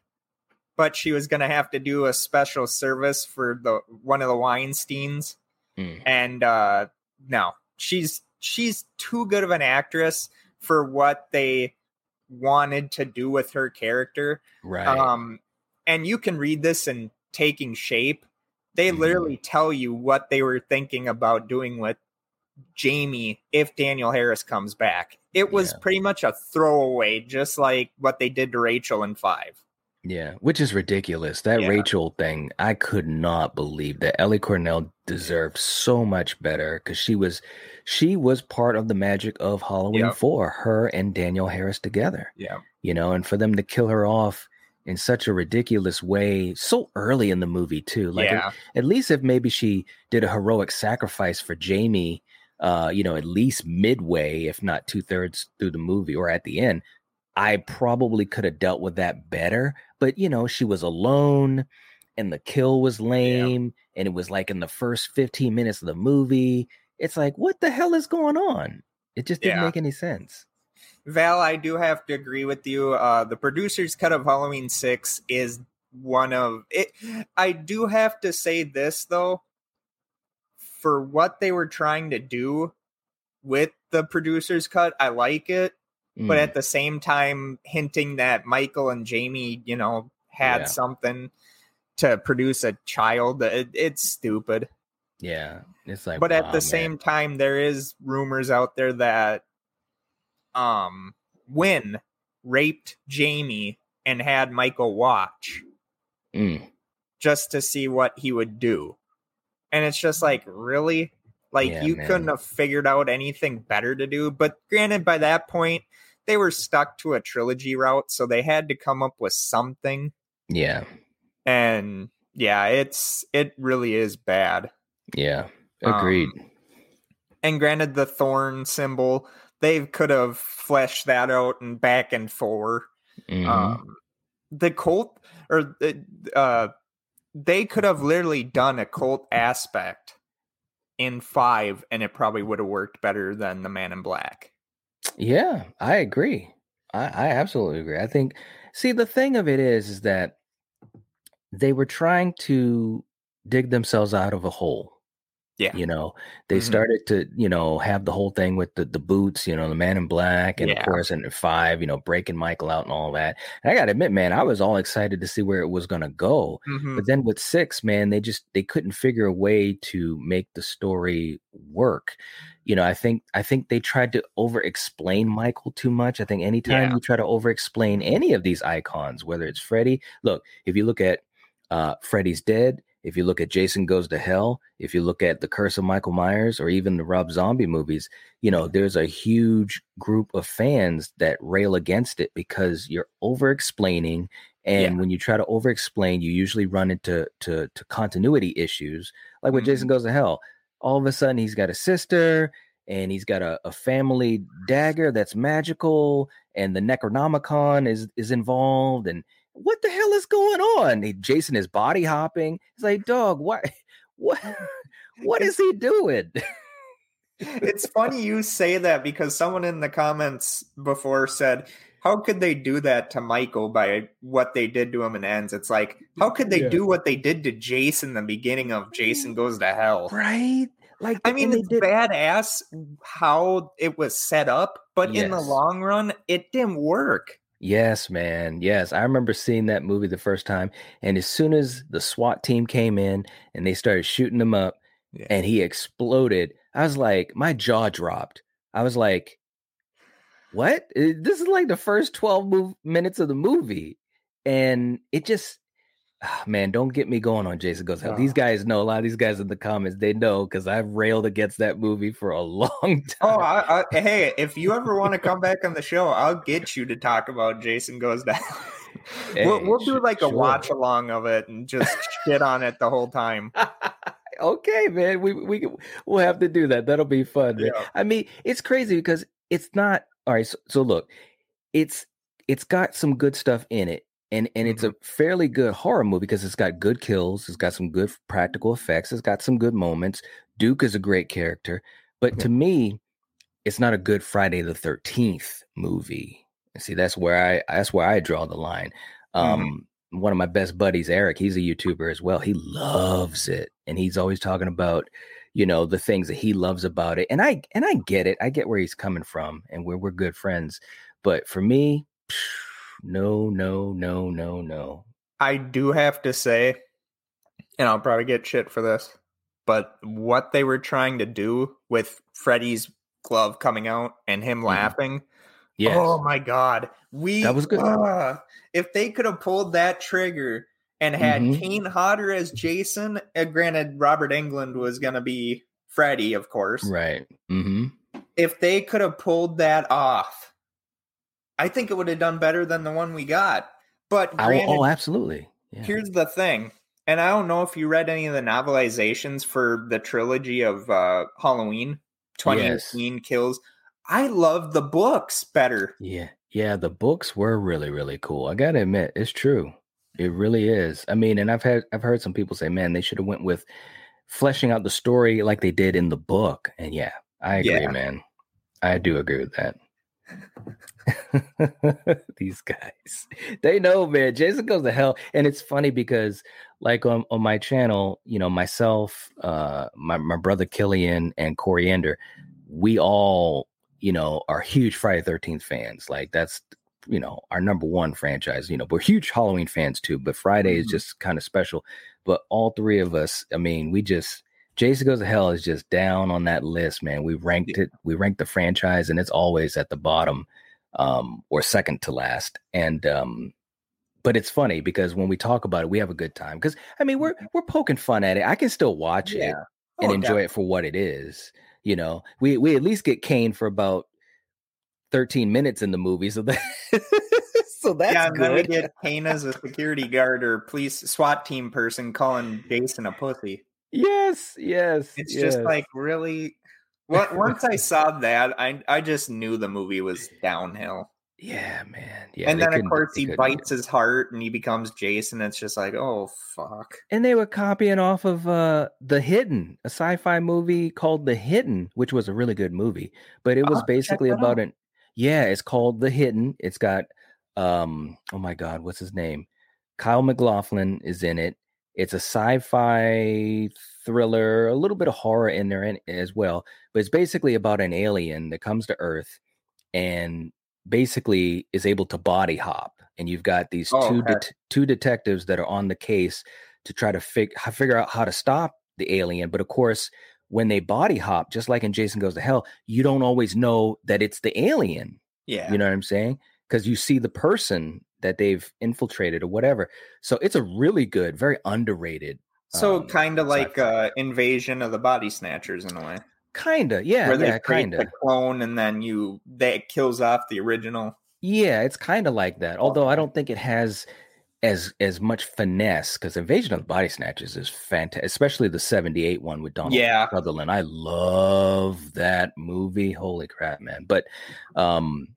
but she was going to have to do a special service for the one of the Weinsteins, Mm. and uh no, she's she's too good of an actress for what they wanted to do with her character. Right. Um, and you can read this in Taking Shape. They Mhm. literally tell you what they were thinking about doing with Jamie if Danielle Harris comes back. It was Yeah. pretty much a throwaway, just like what they did to Rachel in five. Yeah, which is ridiculous. That Yeah. Rachel thing, I could not believe that Ellie Cornell deserved so much better because she was she was part of the magic of Halloween Yep. 4, her and Daniel Harris together. Yeah. You know, and for them to kill her off in such a ridiculous way so early in the movie too. Like yeah. at least if maybe she did a heroic sacrifice for Jamie, uh, you know, at least midway, if not two thirds through the movie or at the end, I probably could have dealt with that better. But you know, she was alone and the kill was lame, and it was like in the first 15 minutes of the movie. It's like, what the hell is going on? It just didn't Yeah. make any sense. Val, I do have to agree with you. Uh, the producer's cut of Halloween Six is one of it. I do have to say this though, for what they were trying to do with the producer's cut, I like it. But Mm, at the same time, hinting that Michael and Jamie, you know, had Yeah. something to produce a child, it, it's stupid. yeah, it's like, but at the man. same time, there is rumors out there that um Wynn raped Jamie and had Michael watch Mm, just to see what he would do. And it's just like, really? Like Yeah, you man. couldn't have figured out anything better to do. But granted, by that point, they were stuck to a trilogy route, so they had to come up with something. yeah, And yeah, it's it really is bad. yeah, Um, agreed. And granted, the thorn symbol, they could have fleshed that out and back and forth. Mhm. Um, the cult or the, uh, they could have literally done a cult aspect in five, and it probably would have worked better than the Man in Black. Yeah, I agree. I, I absolutely agree. I think, see, the thing of it is, is that they were trying to dig themselves out of a hole. Yeah. You know, they Mhm. started to, you know, have the whole thing with the, the boots, you know, the man in black, and Yeah. of course, in five, you know, breaking Michael out and all that. And I got to admit, man, I was all excited to see where it was going to go. Mhm. But then with six, man, they just they couldn't figure a way to make the story work. You know, I think I think they tried to over explain Michael too much. I think anytime Yeah. you try to over explain any of these icons, whether it's Freddy, look, if you look at uh Freddy's Dead, if you look at Jason Goes to Hell, if you look at The Curse of Michael Myers, or even the Rob Zombie movies, you know, there's a huge group of fans that rail against it because you're over explaining and Yeah. when you try to over explain, you usually run into to, to continuity issues. Like when Jason mm-hmm. Goes to Hell, all of a sudden he's got a sister and he's got a, a family dagger that's magical, and the Necronomicon is is involved. And what the hell is going on? Jason is body hopping. He's like, dog, what what what is he doing? it's funny you say that because someone in the comments before said how could they do that to Michael by what they did to him in ends? It's like, how could they Yeah. do what they did to Jason the beginning of Jason Goes to Hell? Right? Like I mean, it's did- badass how it was set up, but in the long run, it didn't work. Yes, man. Yes. I remember seeing that movie the first time. And as soon as the SWAT team came in and they started shooting him up Yeah. and he exploded, I was like, my jaw dropped. I was like, what? Uh, This is like the first 12 mov- minutes of the movie. And it just, Ah, man, don't get me going on Jason Goes Hell. These guys know, a lot of these guys in the comments, they know because I've railed against that movie for a long oh, time. Oh, I, I, hey, if you ever want to come back on the show, I'll get you to talk about Jason Goes to Hell. we'll, we'll do like a sure. watch along of it and just shit on it the whole time. okay, man. We we we'll have to do that. That'll be fun. Yeah. I mean, it's crazy because it's not all right. So, so look, it's it's got some good stuff in it, and and it's a fairly good horror movie because it's got good kills, it's got some good practical effects, it's got some good moments. Duke is a great character, but to me, it's not a good Friday the Thirteenth movie. And see, that's where I that's where I draw the line. Um, one of my best buddies, Eric, he's a YouTuber as well. He loves it, and he's always talking about, you know, the things that he loves about it. And I and I get it. I get where he's coming from, and we're we're good friends. But for me, no, no, no, no, no. I do have to say, and I'll probably get shit for this, but what they were trying to do with Freddy's glove coming out and him Mhm. laughing. Yes, Oh my god. We That was good. ah, if they could have pulled that trigger and had Mhm. Kane Hodder as Jason, uh, granted Robert Englund was gonna be Freddy, of course. right. Mm-hmm. If they could have pulled that off, I think it would have done better than the one we got. But Oh, granted, oh, absolutely. Yeah. Here's the thing, and I don't know if you read any of the novelizations for the trilogy of uh, Halloween, 2018 Kills. I love the books better. Yeah, yeah, the books were really, really cool. I gotta admit, it's true. It really is. I mean, and I've had I've heard some people say, man, they should have went with fleshing out the story like they did in the book. And yeah, I agree, Yeah. man. I do agree with that. These guys, they know, man. Jason goes to hell, and it's funny because, like on on my channel, you know, myself, uh, my my brother Killian and Coriander, we all, you know, are huge Friday Thirteenth fans. Like that's, you know, our number one franchise. You know, we're huge Halloween fans too, but Friday is Mhm. just kind of special. But all three of us, I mean, we just Jason Goes to Hell is just down on that list, man. We ranked it, we ranked the franchise, and it's always at the bottom um, or second to last. And um, but it's funny because when we talk about it, we have a good time. Because I mean, we're we're poking fun at it. I can still watch it Yeah. and Oh, enjoy it for what it is. You know, we we at least get Kane for about thirteen minutes in the movie, so that so that's yeah, and then we good. get Kane as a security guard or police SWAT team person calling Jason a pussy. Yes, yes. It's just like really. What once I saw that, I I just knew the movie was downhill. yeah, man. Yeah, and then of course he bites his heart and he becomes Jason. It's just like, oh fuck. and they were copying off of uh the hidden a sci-fi movie called the hidden which was a really good movie but it was have basically about out. an yeah it's called the hidden it's got um oh my god what's his name kyle maclachlan is in it it's a sci-fi thriller a little bit of horror in there in, as well but it's basically about an alien that comes to earth and basically is able to body hop and you've got these Oh, two okay. det- two detectives that are on the case to try to fig- figure out how to stop the alien but of course when they body hop just like in Jason goes to hell you don't always know that it's the alien Yeah. you know what i'm saying because you see the person that they've infiltrated or whatever so it's a really good very underrated so um, kind of like uh invasion of the body snatchers in a way. kinda yeah where they yeah kinda the clone and then you that kills off the original. Yeah, it's kind of like that. Although I don't think it has as as much finesse because Invasion of the Body Snatchers is fantastic, especially the '78 one with Donald Yeah. Sutherland. I love that movie. Holy crap, man! But um,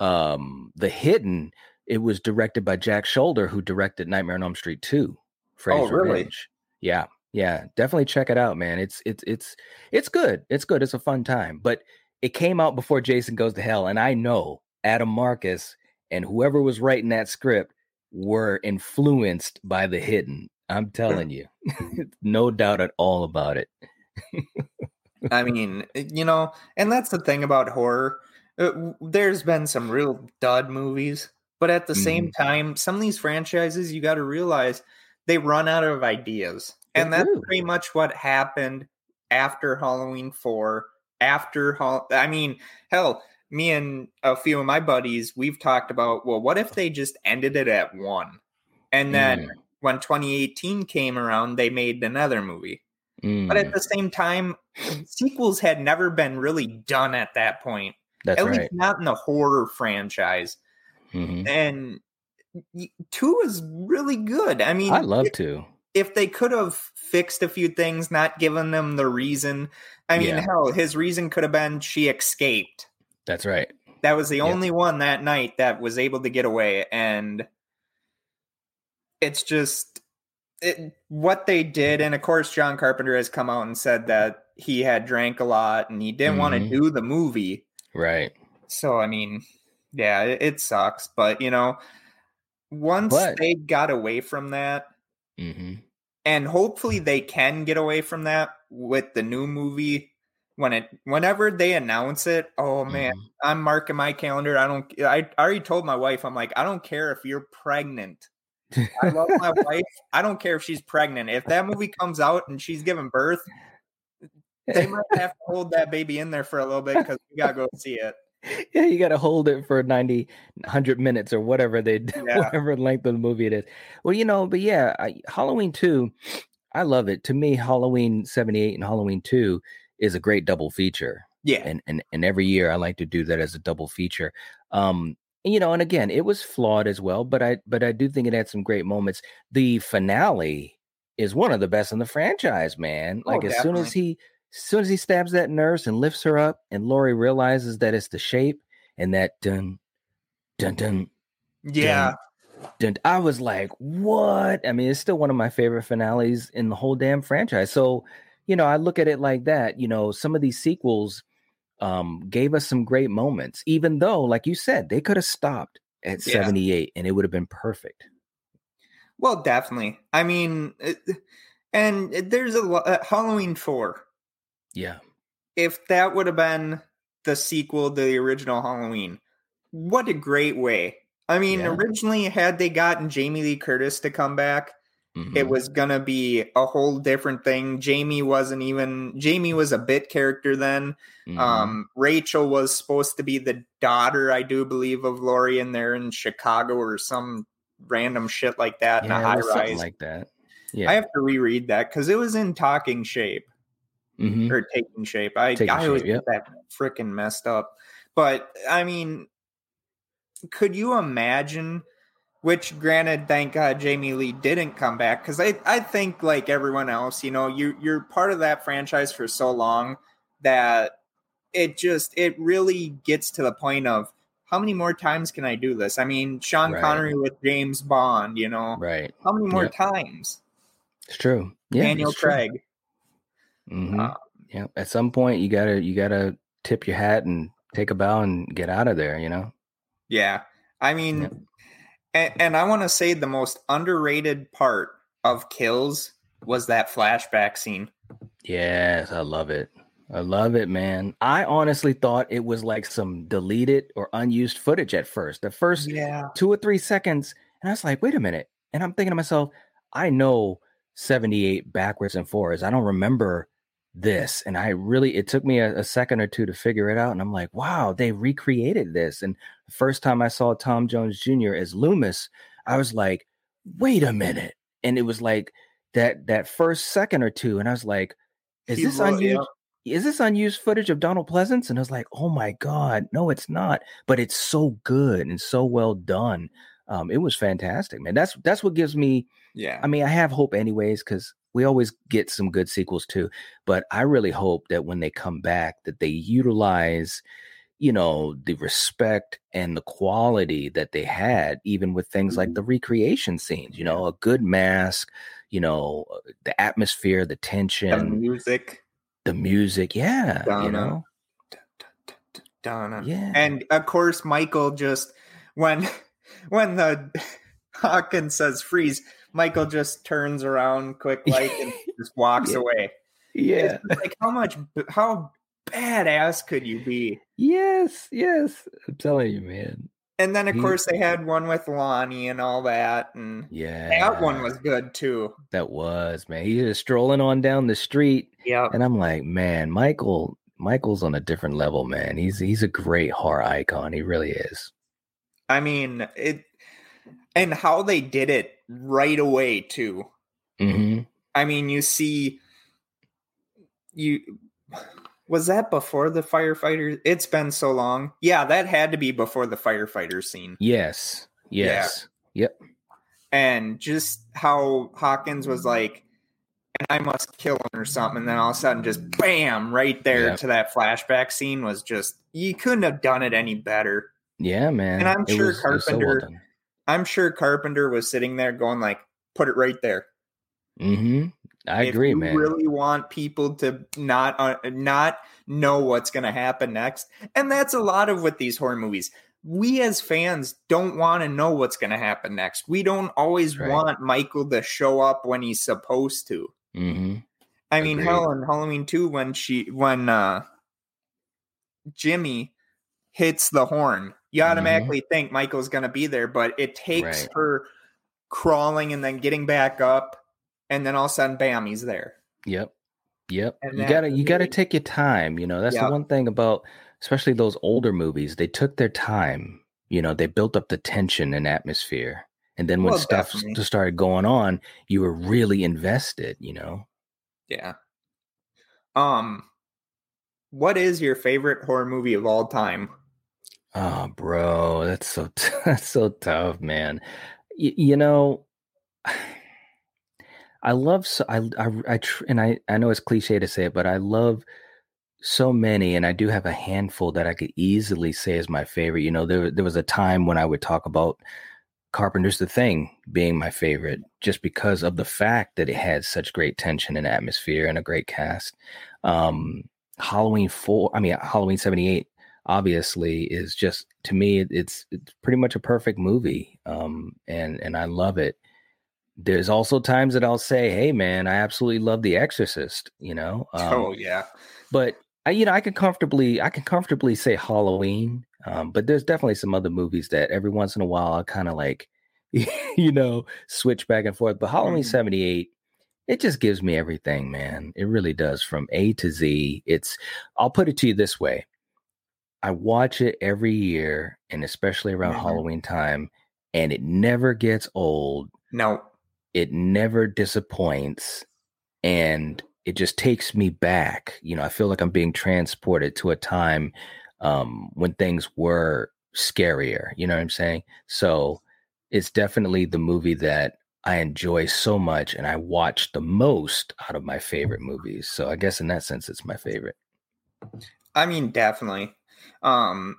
um, the Hidden it was directed by Jack Sholder, who directed Nightmare on Elm Street 2, Freddy's Oh, really? Revenge. Yeah, yeah, definitely check it out, man. It's it's it's it's good. It's good. It's a fun time. But it came out before Jason Goes to Hell, and I know Adam Marcus and whoever was writing that script were influenced by the hidden. I'm telling you, no doubt at all about it. I mean, you know, and that's the thing about horror. Uh, there's been some real dud movies, but at the mm-hmm. same time, some of these franchises, you got to realize they run out of ideas. They and that's do. pretty much what happened after Halloween 4. After, I mean, hell, me and a few of my buddies, we've talked about, well, what if they just ended it at one? And then mm. when 2018 came around, they made another movie. Mm. But at mm. the same time, sequels had never been really done at that point. That's at right. least not in the horror franchise. Mm-hmm. And two is really good. I mean, I love two. If they could have fixed a few things, not given them the reason. I mean, yeah. hell, his reason could have been she escaped. That's right. That was the yep. only one that night that was able to get away. And it's just it, what they did. And of course, John Carpenter has come out and said that he had drank a lot and he didn't mm-hmm. want to do the movie. Right. So, I mean, yeah, it, it sucks. But, you know, once but, they got away from that, mm-hmm. and hopefully they can get away from that with the new movie when it whenever they announce it oh man mm-hmm. i'm marking my calendar i don't i already told my wife i'm like i don't care if you're pregnant i love my wife i don't care if she's pregnant if that movie comes out and she's giving birth they might have to hold that baby in there for a little bit because we gotta go see it yeah you gotta hold it for 90 100 minutes or whatever they yeah. whatever length of the movie it is well you know but yeah I, halloween 2 i love it to me halloween 78 and halloween 2 is a great double feature. Yeah. And and and every year I like to do that as a double feature. Um you know, and again, it was flawed as well, but I but I do think it had some great moments. The finale is one of the best in the franchise, man. Oh, like oh, as soon as he as soon as he stabs that nurse and lifts her up and Laurie realizes that it's the shape and that dun dun dun yeah dun, dun, I was like, what? I mean, it's still one of my favorite finales in the whole damn franchise. So you know, I look at it like that. You know, some of these sequels um, gave us some great moments, even though, like you said, they could have stopped at yeah. 78 and it would have been perfect. Well, definitely. I mean, and there's a uh, Halloween 4. Yeah. If that would have been the sequel to the original Halloween, what a great way. I mean, yeah. originally, had they gotten Jamie Lee Curtis to come back, Mm-hmm. It was gonna be a whole different thing. Jamie wasn't even Jamie was a bit character then. Mm-hmm. Um, Rachel was supposed to be the daughter, I do believe, of Laurie, and they're in Chicago or some random shit like that yeah, in a high rise like that. Yeah, I have to reread that because it was in talking shape mm-hmm. or taking shape. I taking I always yep. get that freaking messed up. But I mean, could you imagine? Which, granted, thank God Jamie Lee didn't come back because I, I think like everyone else, you know, you you're part of that franchise for so long that it just it really gets to the point of how many more times can I do this? I mean, Sean right. Connery with James Bond, you know, right? How many more yep. times? It's true. Yeah, Daniel Craig. Mm-hmm. Uh, yeah, at some point you gotta you gotta tip your hat and take a bow and get out of there. You know. Yeah, I mean. And, and I want to say the most underrated part of Kills was that flashback scene. Yes, I love it. I love it, man. I honestly thought it was like some deleted or unused footage at first. The first yeah. two or three seconds, and I was like, wait a minute. And I'm thinking to myself, I know 78 backwards and forwards. I don't remember this. And I really, it took me a, a, second or two to figure it out. And I'm like, wow, they recreated this. And the first time I saw Tom Jones Jr. as Loomis, I was like, wait a minute. And it was like that that first second or two. And I was like, is he this wrote, unused? Yeah. Is this unused footage of Donald Pleasence? And I was like, oh my God, no, it's not. But it's so good and so well done. Um, it was fantastic, man. That's that's what gives me. Yeah. I mean, I have hope anyways, because we always get some good sequels too. But I really hope that when they come back, that they utilize, you know, the respect and the quality that they had, even with things like mm-hmm. the recreation scenes. You know, a good mask, you know, uh, the atmosphere, the tension, the music, the music. Yeah, Donna. you know, Donna. Yeah, and of course, Michael just when when the Hawkins says freeze, Michael just turns around quick like and just walks Yeah. away. Yeah. Like how much how badass could you be? Yes. Yes. I'm telling you, man. And then of He- course they had one with Lonnie and all that, and Yeah. that one was good too. That was, man. He was strolling on down the street. Yeah, And I'm like, man, Michael, Michael's on a different level, man. He's he's a great horror icon. He really is. I mean it, and how they did it right away too. hmm I mean, you see, you was that before the firefighters? It's been so long. Yeah, that had to be before the firefighter scene. Yes. Yes. Yep. And just how Hawkins was like, and I must kill him or something. And then all of a sudden, just bam, right there Yeah. to that flashback scene was just, you couldn't have done it any better. Yeah, man. And I'm It sure was- it was so well Carpenter-. I'm sure Carpenter was sitting there going, like, put it right there. Mm-hmm. I if agree, man. really want people to not uh, not know what's going to happen next and that's a lot of with these horror movies we as fans don't want to know what's going to happen next we don't always Right. want michael to show up when he's supposed to mm-hmm. i mean Agreed. hell in halloween 2 when she when uh jimmy hits the horn you automatically think michael's going to be there but it takes Right. her crawling and then getting back up and then all of a sudden bam he's there Yep. Yep. And you gotta you gotta take your time. You know, that's Yeah. the one thing about especially those older movies. They took their time. You know, they built up the tension and atmosphere. And then when Well, stuff definitely. started going on, you were really invested, you know? Yeah. Um, what is your favorite horror movie of all time? Oh, bro, that's so t- that's so tough, man. Y- you know, I love so I I, I tr- and I I know it's cliche to say it, but I love so many, and I do have a handful that I could easily say is my favorite. You know, there there was a time when I would talk about Carpenter's The Thing being my favorite, just because of the fact that it had such great tension and atmosphere and a great cast. Um, Halloween four, I mean Halloween seventy eight obviously is just to me it's it's pretty much a perfect movie um and and I love it there's also times that I'll say hey man I absolutely love The Exorcist you know um, oh yeah. but I you know I can comfortably I can comfortably say Halloween um but there's definitely some other movies that every once in a while I kind of like you know switch back and forth but Halloween Mhm. 78 it just gives me everything man it really does from A to Z it's I'll put it to you this way I watch it every year and especially around Mhm. Halloween time and it never gets old No. it never disappoints and it just takes me back you know i feel like i'm being transported to a time um when things were scarier you know what i'm saying so it's definitely the movie that i enjoy so much and i watch the most out of my favorite movies so i guess in that sense it's my favorite I mean, definitely. Um,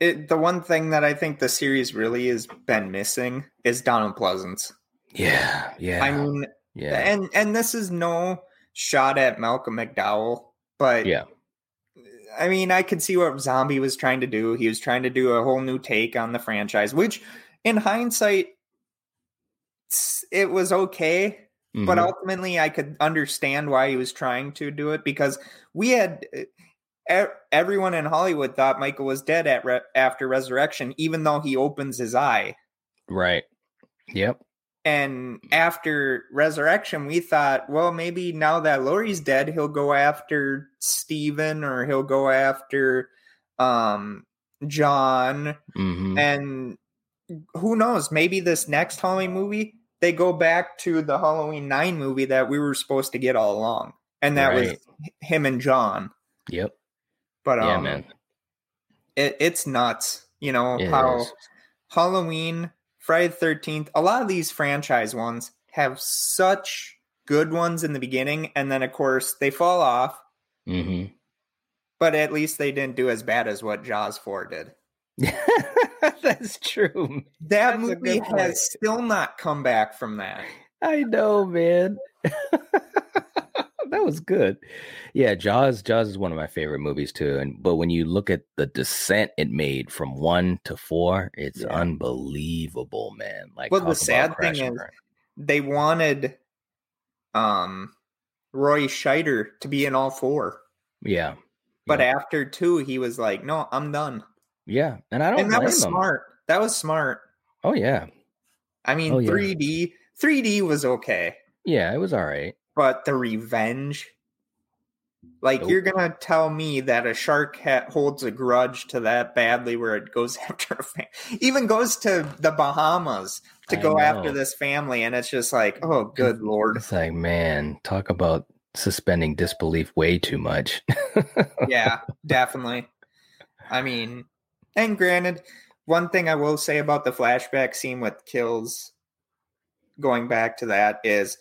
it the one thing that I think the series really has been missing is Donald Pleasence. yeah yeah I mean, yeah and and this is no shot at Malcolm McDowell, but yeah I mean, I could see what Zombie was trying to do. He was trying to do a whole new take on the franchise, which in hindsight, it was okay. But Mhm. ultimately, I could understand why he was trying to do it because we had everyone in Hollywood thought Michael was dead at re- after resurrection, even though he opens his eye. right yep And after resurrection, we thought, well, maybe now that Laurie's dead, he'll go after Steven or he'll go after um, John. hmm And who knows? Maybe this next Halloween movie, they go back to the Halloween 9 movie that we were supposed to get all along. And that was him and John. yep But um, yeah man It, it's nuts. You know, It how is. Halloween, Friday the 13th, a lot of these franchise ones have such good ones in the beginning. And then, of course, they fall off. hmm But at least they didn't do as bad as what Jaws 4 did. That's true. That That's movie has still not come back from that. I know, man. that was good. Yeah, Jaws. Jaws is one of my favorite movies too. And but when you look at the descent it made from one to four, it's Yeah. unbelievable, man. Like, Well, the sad thing is- they wanted um Roy Scheider to be in all four. yeah, But yeah, after two, he was like, "No, I'm done." yeah, and I don't And that was him. smart. That was smart. Oh yeah, I mean, Oh, yeah. 3D, 3D was okay, yeah, it was all right. But the revenge, like Nope. you're gonna tell me that a shark ha- holds a grudge to that badly, where it goes after a fam- even goes to the Bahamas to I go after this family, and it's just like, oh, good lord, It's like, man, talk about suspending disbelief way too much. yeah, definitely. I mean, and granted, one thing I will say about the flashback scene with kills, going back to that, is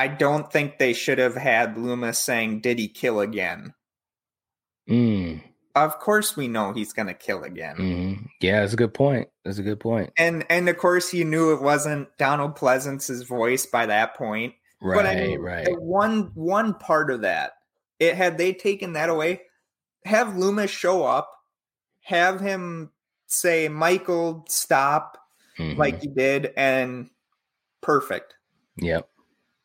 I don't think they should have had Loomis saying, Did he kill again? Mm, Of course, we know he's going to kill again. mhm. Yeah, that's a good point. That's a good point. And and of course, you knew it wasn't Donald Pleasence's voice by that point. Right, but I mean, right. one one part of that, it had they taken that away, have Loomis show up, have him say, "Michael, stop," Mhm. like he did, and perfect. yep,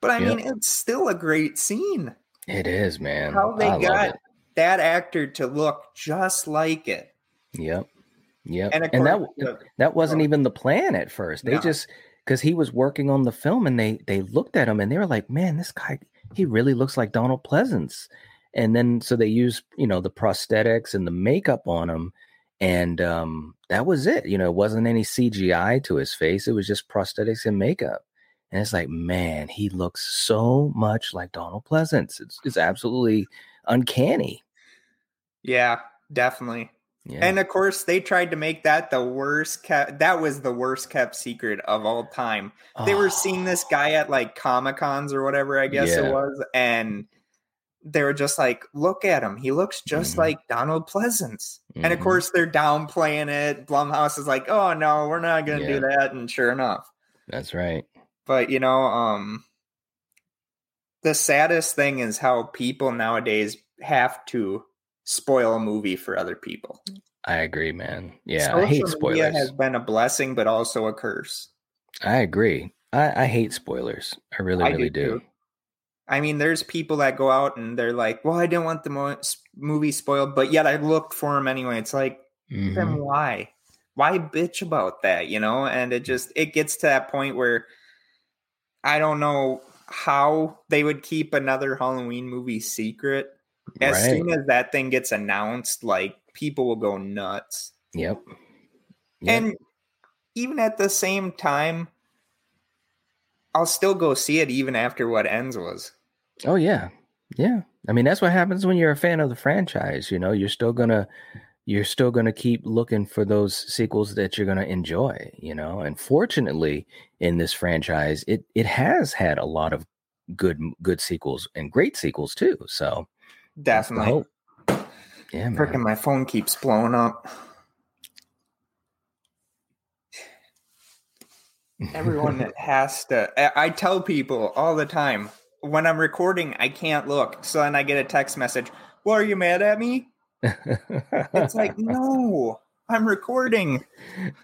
But I Yep. mean, it's still a great scene. it is, man. How they I got that actor to look just like it, Yep, yep. and And, that that wasn't Oh. even the plan at first. They No. just because he was working on the film, and they they looked at him and they were like, "Man, this guy, he really looks like Donald Pleasence." And then so they used you know the prosthetics and the makeup on him, and um, that was it. You know, it wasn't any CGI to his face; it was just prosthetics and makeup. And it's like, man, he looks so much like Donald Pleasence. It's it's absolutely uncanny. yeah, definitely. Yeah. And of course, they tried to make that the worst kept. That was the worst kept secret of all time. They were Oh, seeing this guy at like Comic Cons or whatever, I guess Yeah. it was, and they were just like, "Look at him! He looks just Mhm. like Donald Pleasence." And of Mhm. course, they're downplaying it. Blumhouse is like, "Oh no, we're not going to Yeah. do that," and sure enough. that's right. But you know, um, the saddest thing is how people nowadays have to spoil a movie for other people. I agree, man. Yeah, I hate Social media spoilers. has been a blessing, but also a curse. I agree. I, I hate spoilers. I really, I really do do. I mean, there's people that go out and they're like, "Well, I didn't want the mo- movie spoiled, but yet I looked for them anyway." It's like, Mhm. then why? Why bitch about that? You know? And it just it gets to that point where I don't know how they would keep another Halloween movie secret. As Right. soon as that thing gets announced, like people will go nuts. Yep. Yep. And even at the same time, I'll still go see it even after what ends was. oh yeah, yeah. I mean, that's what happens when you're a fan of the franchise. You know, you're still gonna you're still gonna keep looking for those sequels that you're gonna enjoy. You know, and fortunately, in this franchise, it it has had a lot of good good sequels and great sequels too. So Definitely. hope. Yeah, man. Freaking my phone keeps blowing up. Everyone that has to. I- I tell people all the time when I'm recording, I can't look. So then I get a text message. Well, are you mad at me? It's like, no, I'm recording.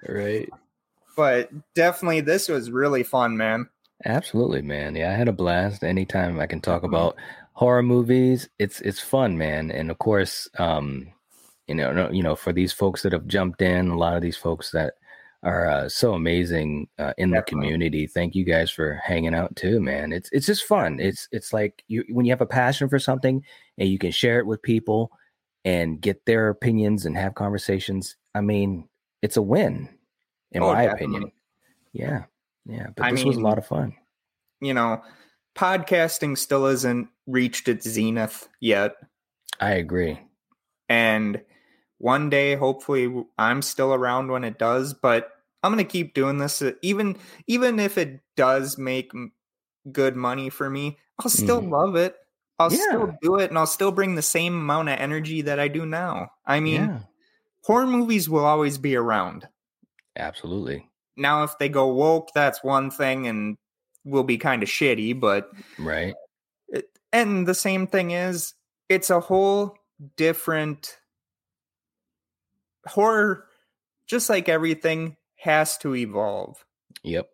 right. But definitely, this was really fun, man. Absolutely, man. Yeah, I had a blast. Anytime I can talk Mhm. about horror movies, it's it's fun, man. And of course, um, you know, no- you know, for these folks that have jumped in, a lot of these folks that are uh, so amazing uh, in the community. Thank you guys for hanging out too, man. It's it's just fun. It's it's like you when you have a passion for something and you can share it with people and get their opinions and have conversations. I mean, it's a win, in Oh, my definitely. opinion. Yeah, yeah. But I this was a lot of fun. You know, podcasting still hasn't reached its zenith yet. I agree. and one day hopefully i'm still around when it does but i'm going to keep doing this uh, even even if it does make good money for me i'll still Mhm. love it i'll still do it and i'll still bring the same amount of energy that i do now i mean yeah, horror movies will always be around absolutely. now if they go woke that's one thing and will be kind of shitty but Right. it, and the same thing is it's a whole different horror just like everything has to evolve Yep.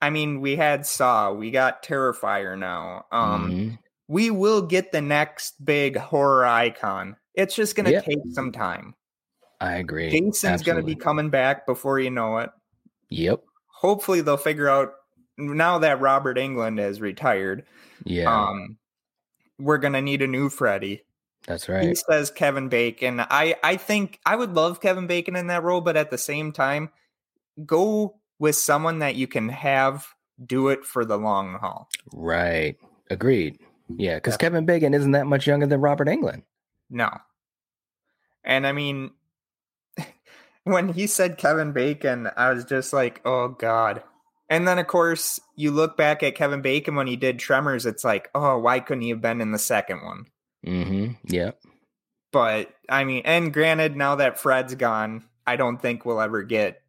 i mean we had saw we got terrifier now um Mhm. We will get the next big horror icon it's just gonna Yep. take some time I agree. jason's gonna be coming back before you know it Yep. hopefully they'll figure out now that robert englund has retired Yeah. um we're gonna need a new freddy that's right. He says Kevin Bacon. I I think I would love Kevin Bacon in that role, but at the same time, go with someone that you can have do it for the long haul. Right. Agreed. Yeah, because Yeah. Kevin Bacon isn't that much younger than Robert Englund. No. And I mean, when he said Kevin Bacon, I was just like, oh God. And then, of course, you look back at Kevin Bacon when he did Tremors, it's like, oh, why couldn't he have been in the second one? Mm-hmm. Yep. But I mean, and granted, now that Fred's gone, I don't think we'll ever get.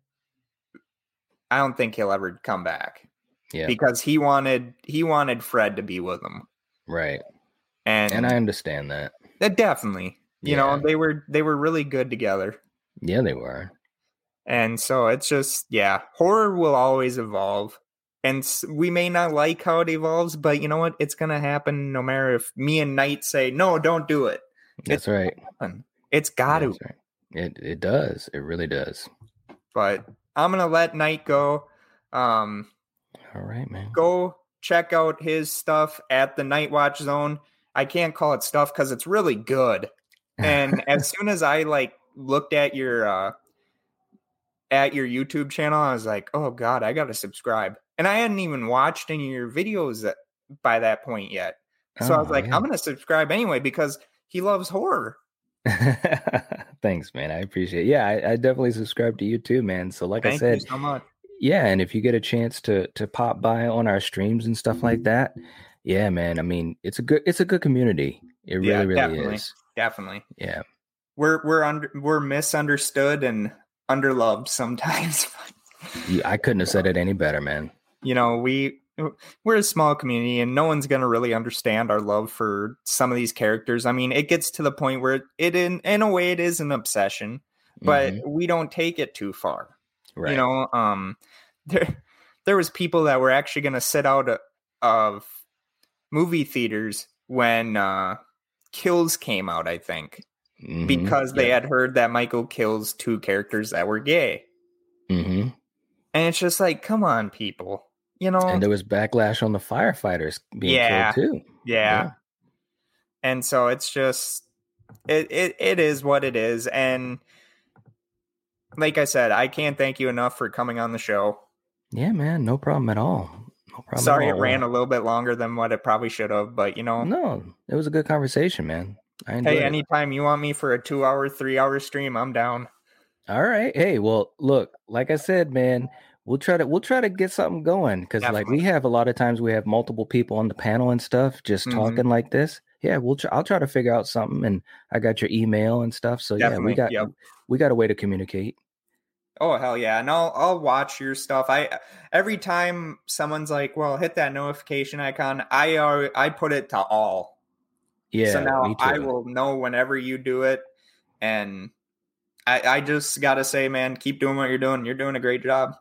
I don't think he'll ever come back Yeah. because he wanted he wanted Fred to be with him, right. and, And I understand that. uh, definitely, you know, they were they were really good together, Yeah, they were. and so it's just yeah, horror will always evolve, and we may not like how it evolves, but you know what, it's gonna happen no matter if me and Night say no, don't do it. That's right. happen. It's got to. Right. It it does. It really does. but I'm gonna let Night go. Um, All right, man. go check out his stuff at the Night Watch Zone. I can't call it stuff because it's really good. And as soon as I like looked at your uh at your YouTube channel, I was like, oh god, I gotta subscribe. And I hadn't even watched any of your videos that, by that point yet. So I was Oh, like, yeah. I'm gonna subscribe anyway because he loves horror. Thanks, man. I appreciate it. Yeah, I, I definitely subscribe to you too, man. So like I said, you so much. Yeah, and if you get a chance to to pop by on our streams and stuff like that, yeah, man. I mean, it's a good it's a good community. It really, Yeah, really definitely. is. Definitely. Yeah. We're we're under we're misunderstood and underloved sometimes. You, I couldn't have said it any better, man. you know we we're a small community and no one's going to really understand our love for some of these characters i mean it gets to the point where it in in a way it is an obsession but Mhm. we don't take it too far right. you know um there there was people that were actually going to sit out of, movie theaters when uh kills came out i think Mhm. because they Yeah. had heard that michael kills two characters that were gay Mhm. and it's just like come on people you know and there was backlash on the firefighters being Yeah. killed too. yeah. and so it's just it, it it is what it is and like i said i can't thank you enough for coming on the show Yeah, man, no problem at all. No problem. sorry it ran a little bit longer than what it probably should have but you know No, it was a good conversation, man. I hey it. anytime you want me for a two hour three hour stream i'm down All right. Hey, well, look, like I said, man, we'll try to we'll try to get something going because like we have a lot of times we have multiple people on the panel and stuff just Mhm. talking like this. Yeah, we'll try, I'll try to figure out something, and I got your email and stuff. So yeah, we got yep. we got a way to communicate. Oh hell yeah and i'll i'll watch your stuff i every time someone's like well hit that notification icon i uh, i put it to all Yeah, so now. I will know whenever you do it. And I, I just gotta say, man, keep doing what you're doing. You're doing a great job.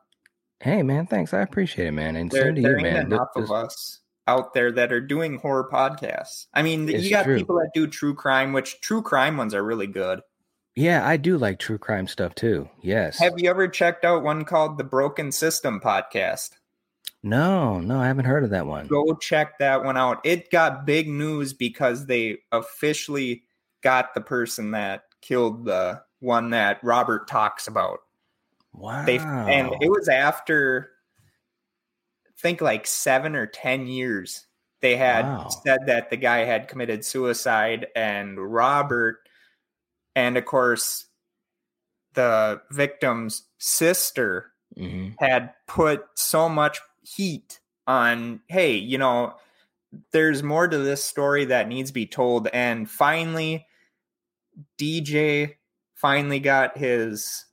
Hey, man, thanks. I appreciate it, man, and There, same to there you, ain't man. Enough this- of us out there that are doing horror podcasts. I mean, you got true. people that do true crime, which true crime ones are really good. Yeah, I do like true crime stuff too. Yes. Have you ever checked out one called the Broken System podcast? no, no, I haven't heard of that one. Go check that one out. It got big news because they officially got the person that killed the one that Robert talks about. Wow. they and it was after I think like seven or ten years they had Wow. said that the guy had committed suicide and robert and of course the victim's sister hmm had put so much heat on hey you know there's more to this story that needs to be told and finally dj finally got his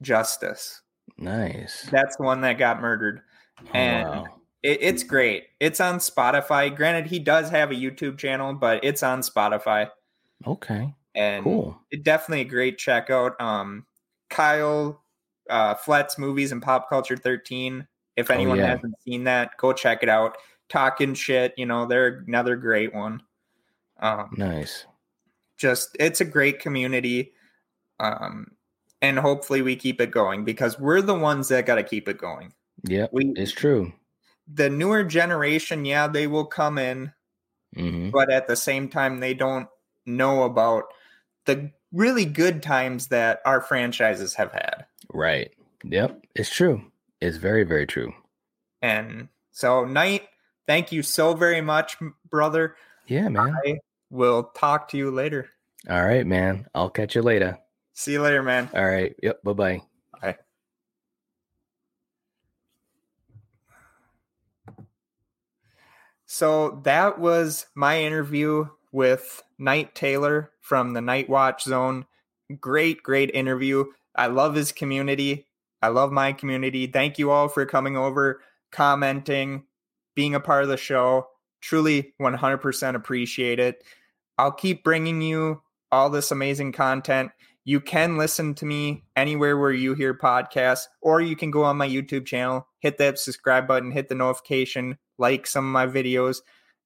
justice Nice. that's the one that got murdered. Oh, and wow. it, it's great. It's on Spotify. Granted, he does have a YouTube channel, but it's on Spotify. Okay. And Cool. definitely a great checkout. Um, Kyle uh, Flet's movies and pop culture 13. If Oh, anyone yeah. hasn't seen that, go check it out. Talking shit, you know, they're another great one. Um, Nice. just it's a great community. Um, and hopefully we keep it going because we're the ones that got to keep it going. Yeah, We It's true. the newer generation, yeah, they will come in, hmm but at the same time, they don't know about the really good times that our franchises have had. Right. Yep. It's true. It's very, very true. And so, Night, thank you so very much, brother. Yeah, man. I will talk to you later. All right, man. I'll catch you later. See you later, man. All right. Yep. Bye bye. Bye. So that was my interview with Night Taylor from the Night Watch Zone. Great, great interview. I love his community. I love my community. Thank you all for coming over, commenting, being a part of the show. Truly 100% appreciate it. I'll keep bringing you all this amazing content. You can listen to me anywhere where you hear podcasts, or you can go on my YouTube channel, hit that subscribe button, hit the notification, like some of my videos,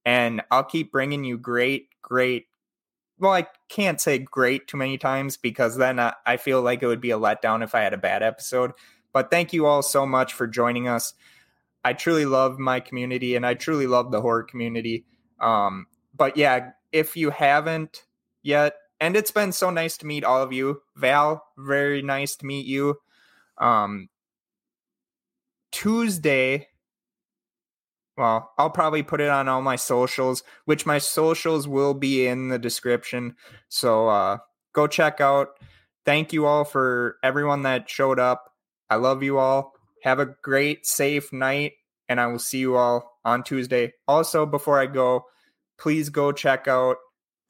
and I'll keep bringing you great, great. Well, I can't say great too many times because then I, I feel like it would be a letdown if I had a bad episode. But thank you all so much for joining us. I truly love my community and I truly love the horror community. Um, but yeah, if you haven't yet, and it's been so nice to meet all of you. Val, very nice to meet you. Um, Tuesday, well, I'll probably put it on all my socials, which my socials will be in the description. So uh, go check out. Thank you all for everyone that showed up. I love you all. Have a great, safe night, and I will see you all on Tuesday. Also, before I go, please go check out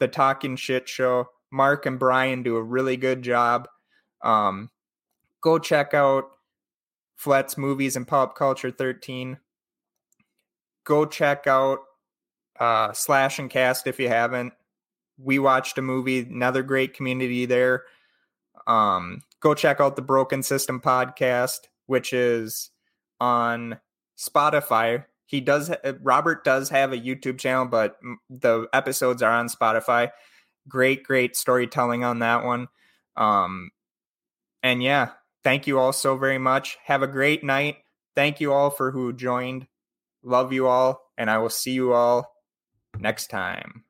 the Talking Shit Show. Mark and Brian do a really good job. Um, go check out Flet's Movies and Pop Culture 13. Go check out uh, Slash and Cast if you haven't. We watched a movie, another great community there. Um, go check out the Broken System podcast, which is on Spotify. He does, Robert does have a YouTube channel, but the episodes are on Spotify great great storytelling on that one um and yeah thank you all so very much have a great night thank you all for who joined love you all and i will see you all next time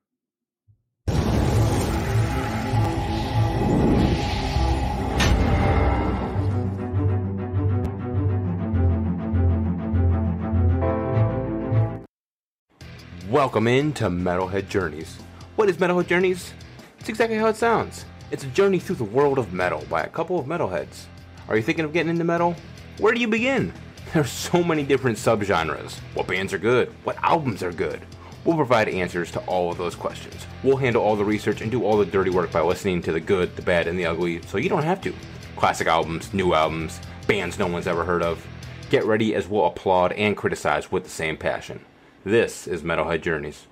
Welcome in to Metalhead Journeys. What is Metalhead Journeys? It's exactly how it sounds. It's a journey through the world of metal by a couple of metalheads. Are you thinking of getting into metal? Where do you begin? There's so many different subgenres. What bands are good? What albums are good? We'll provide answers to all of those questions. We'll handle all the research and do all the dirty work by listening to the good, the bad, and the ugly, so you don't have to. Classic albums, new albums, bands no one's ever heard of. Get ready as we'll applaud and criticize with the same passion. This is Metalhead Journeys.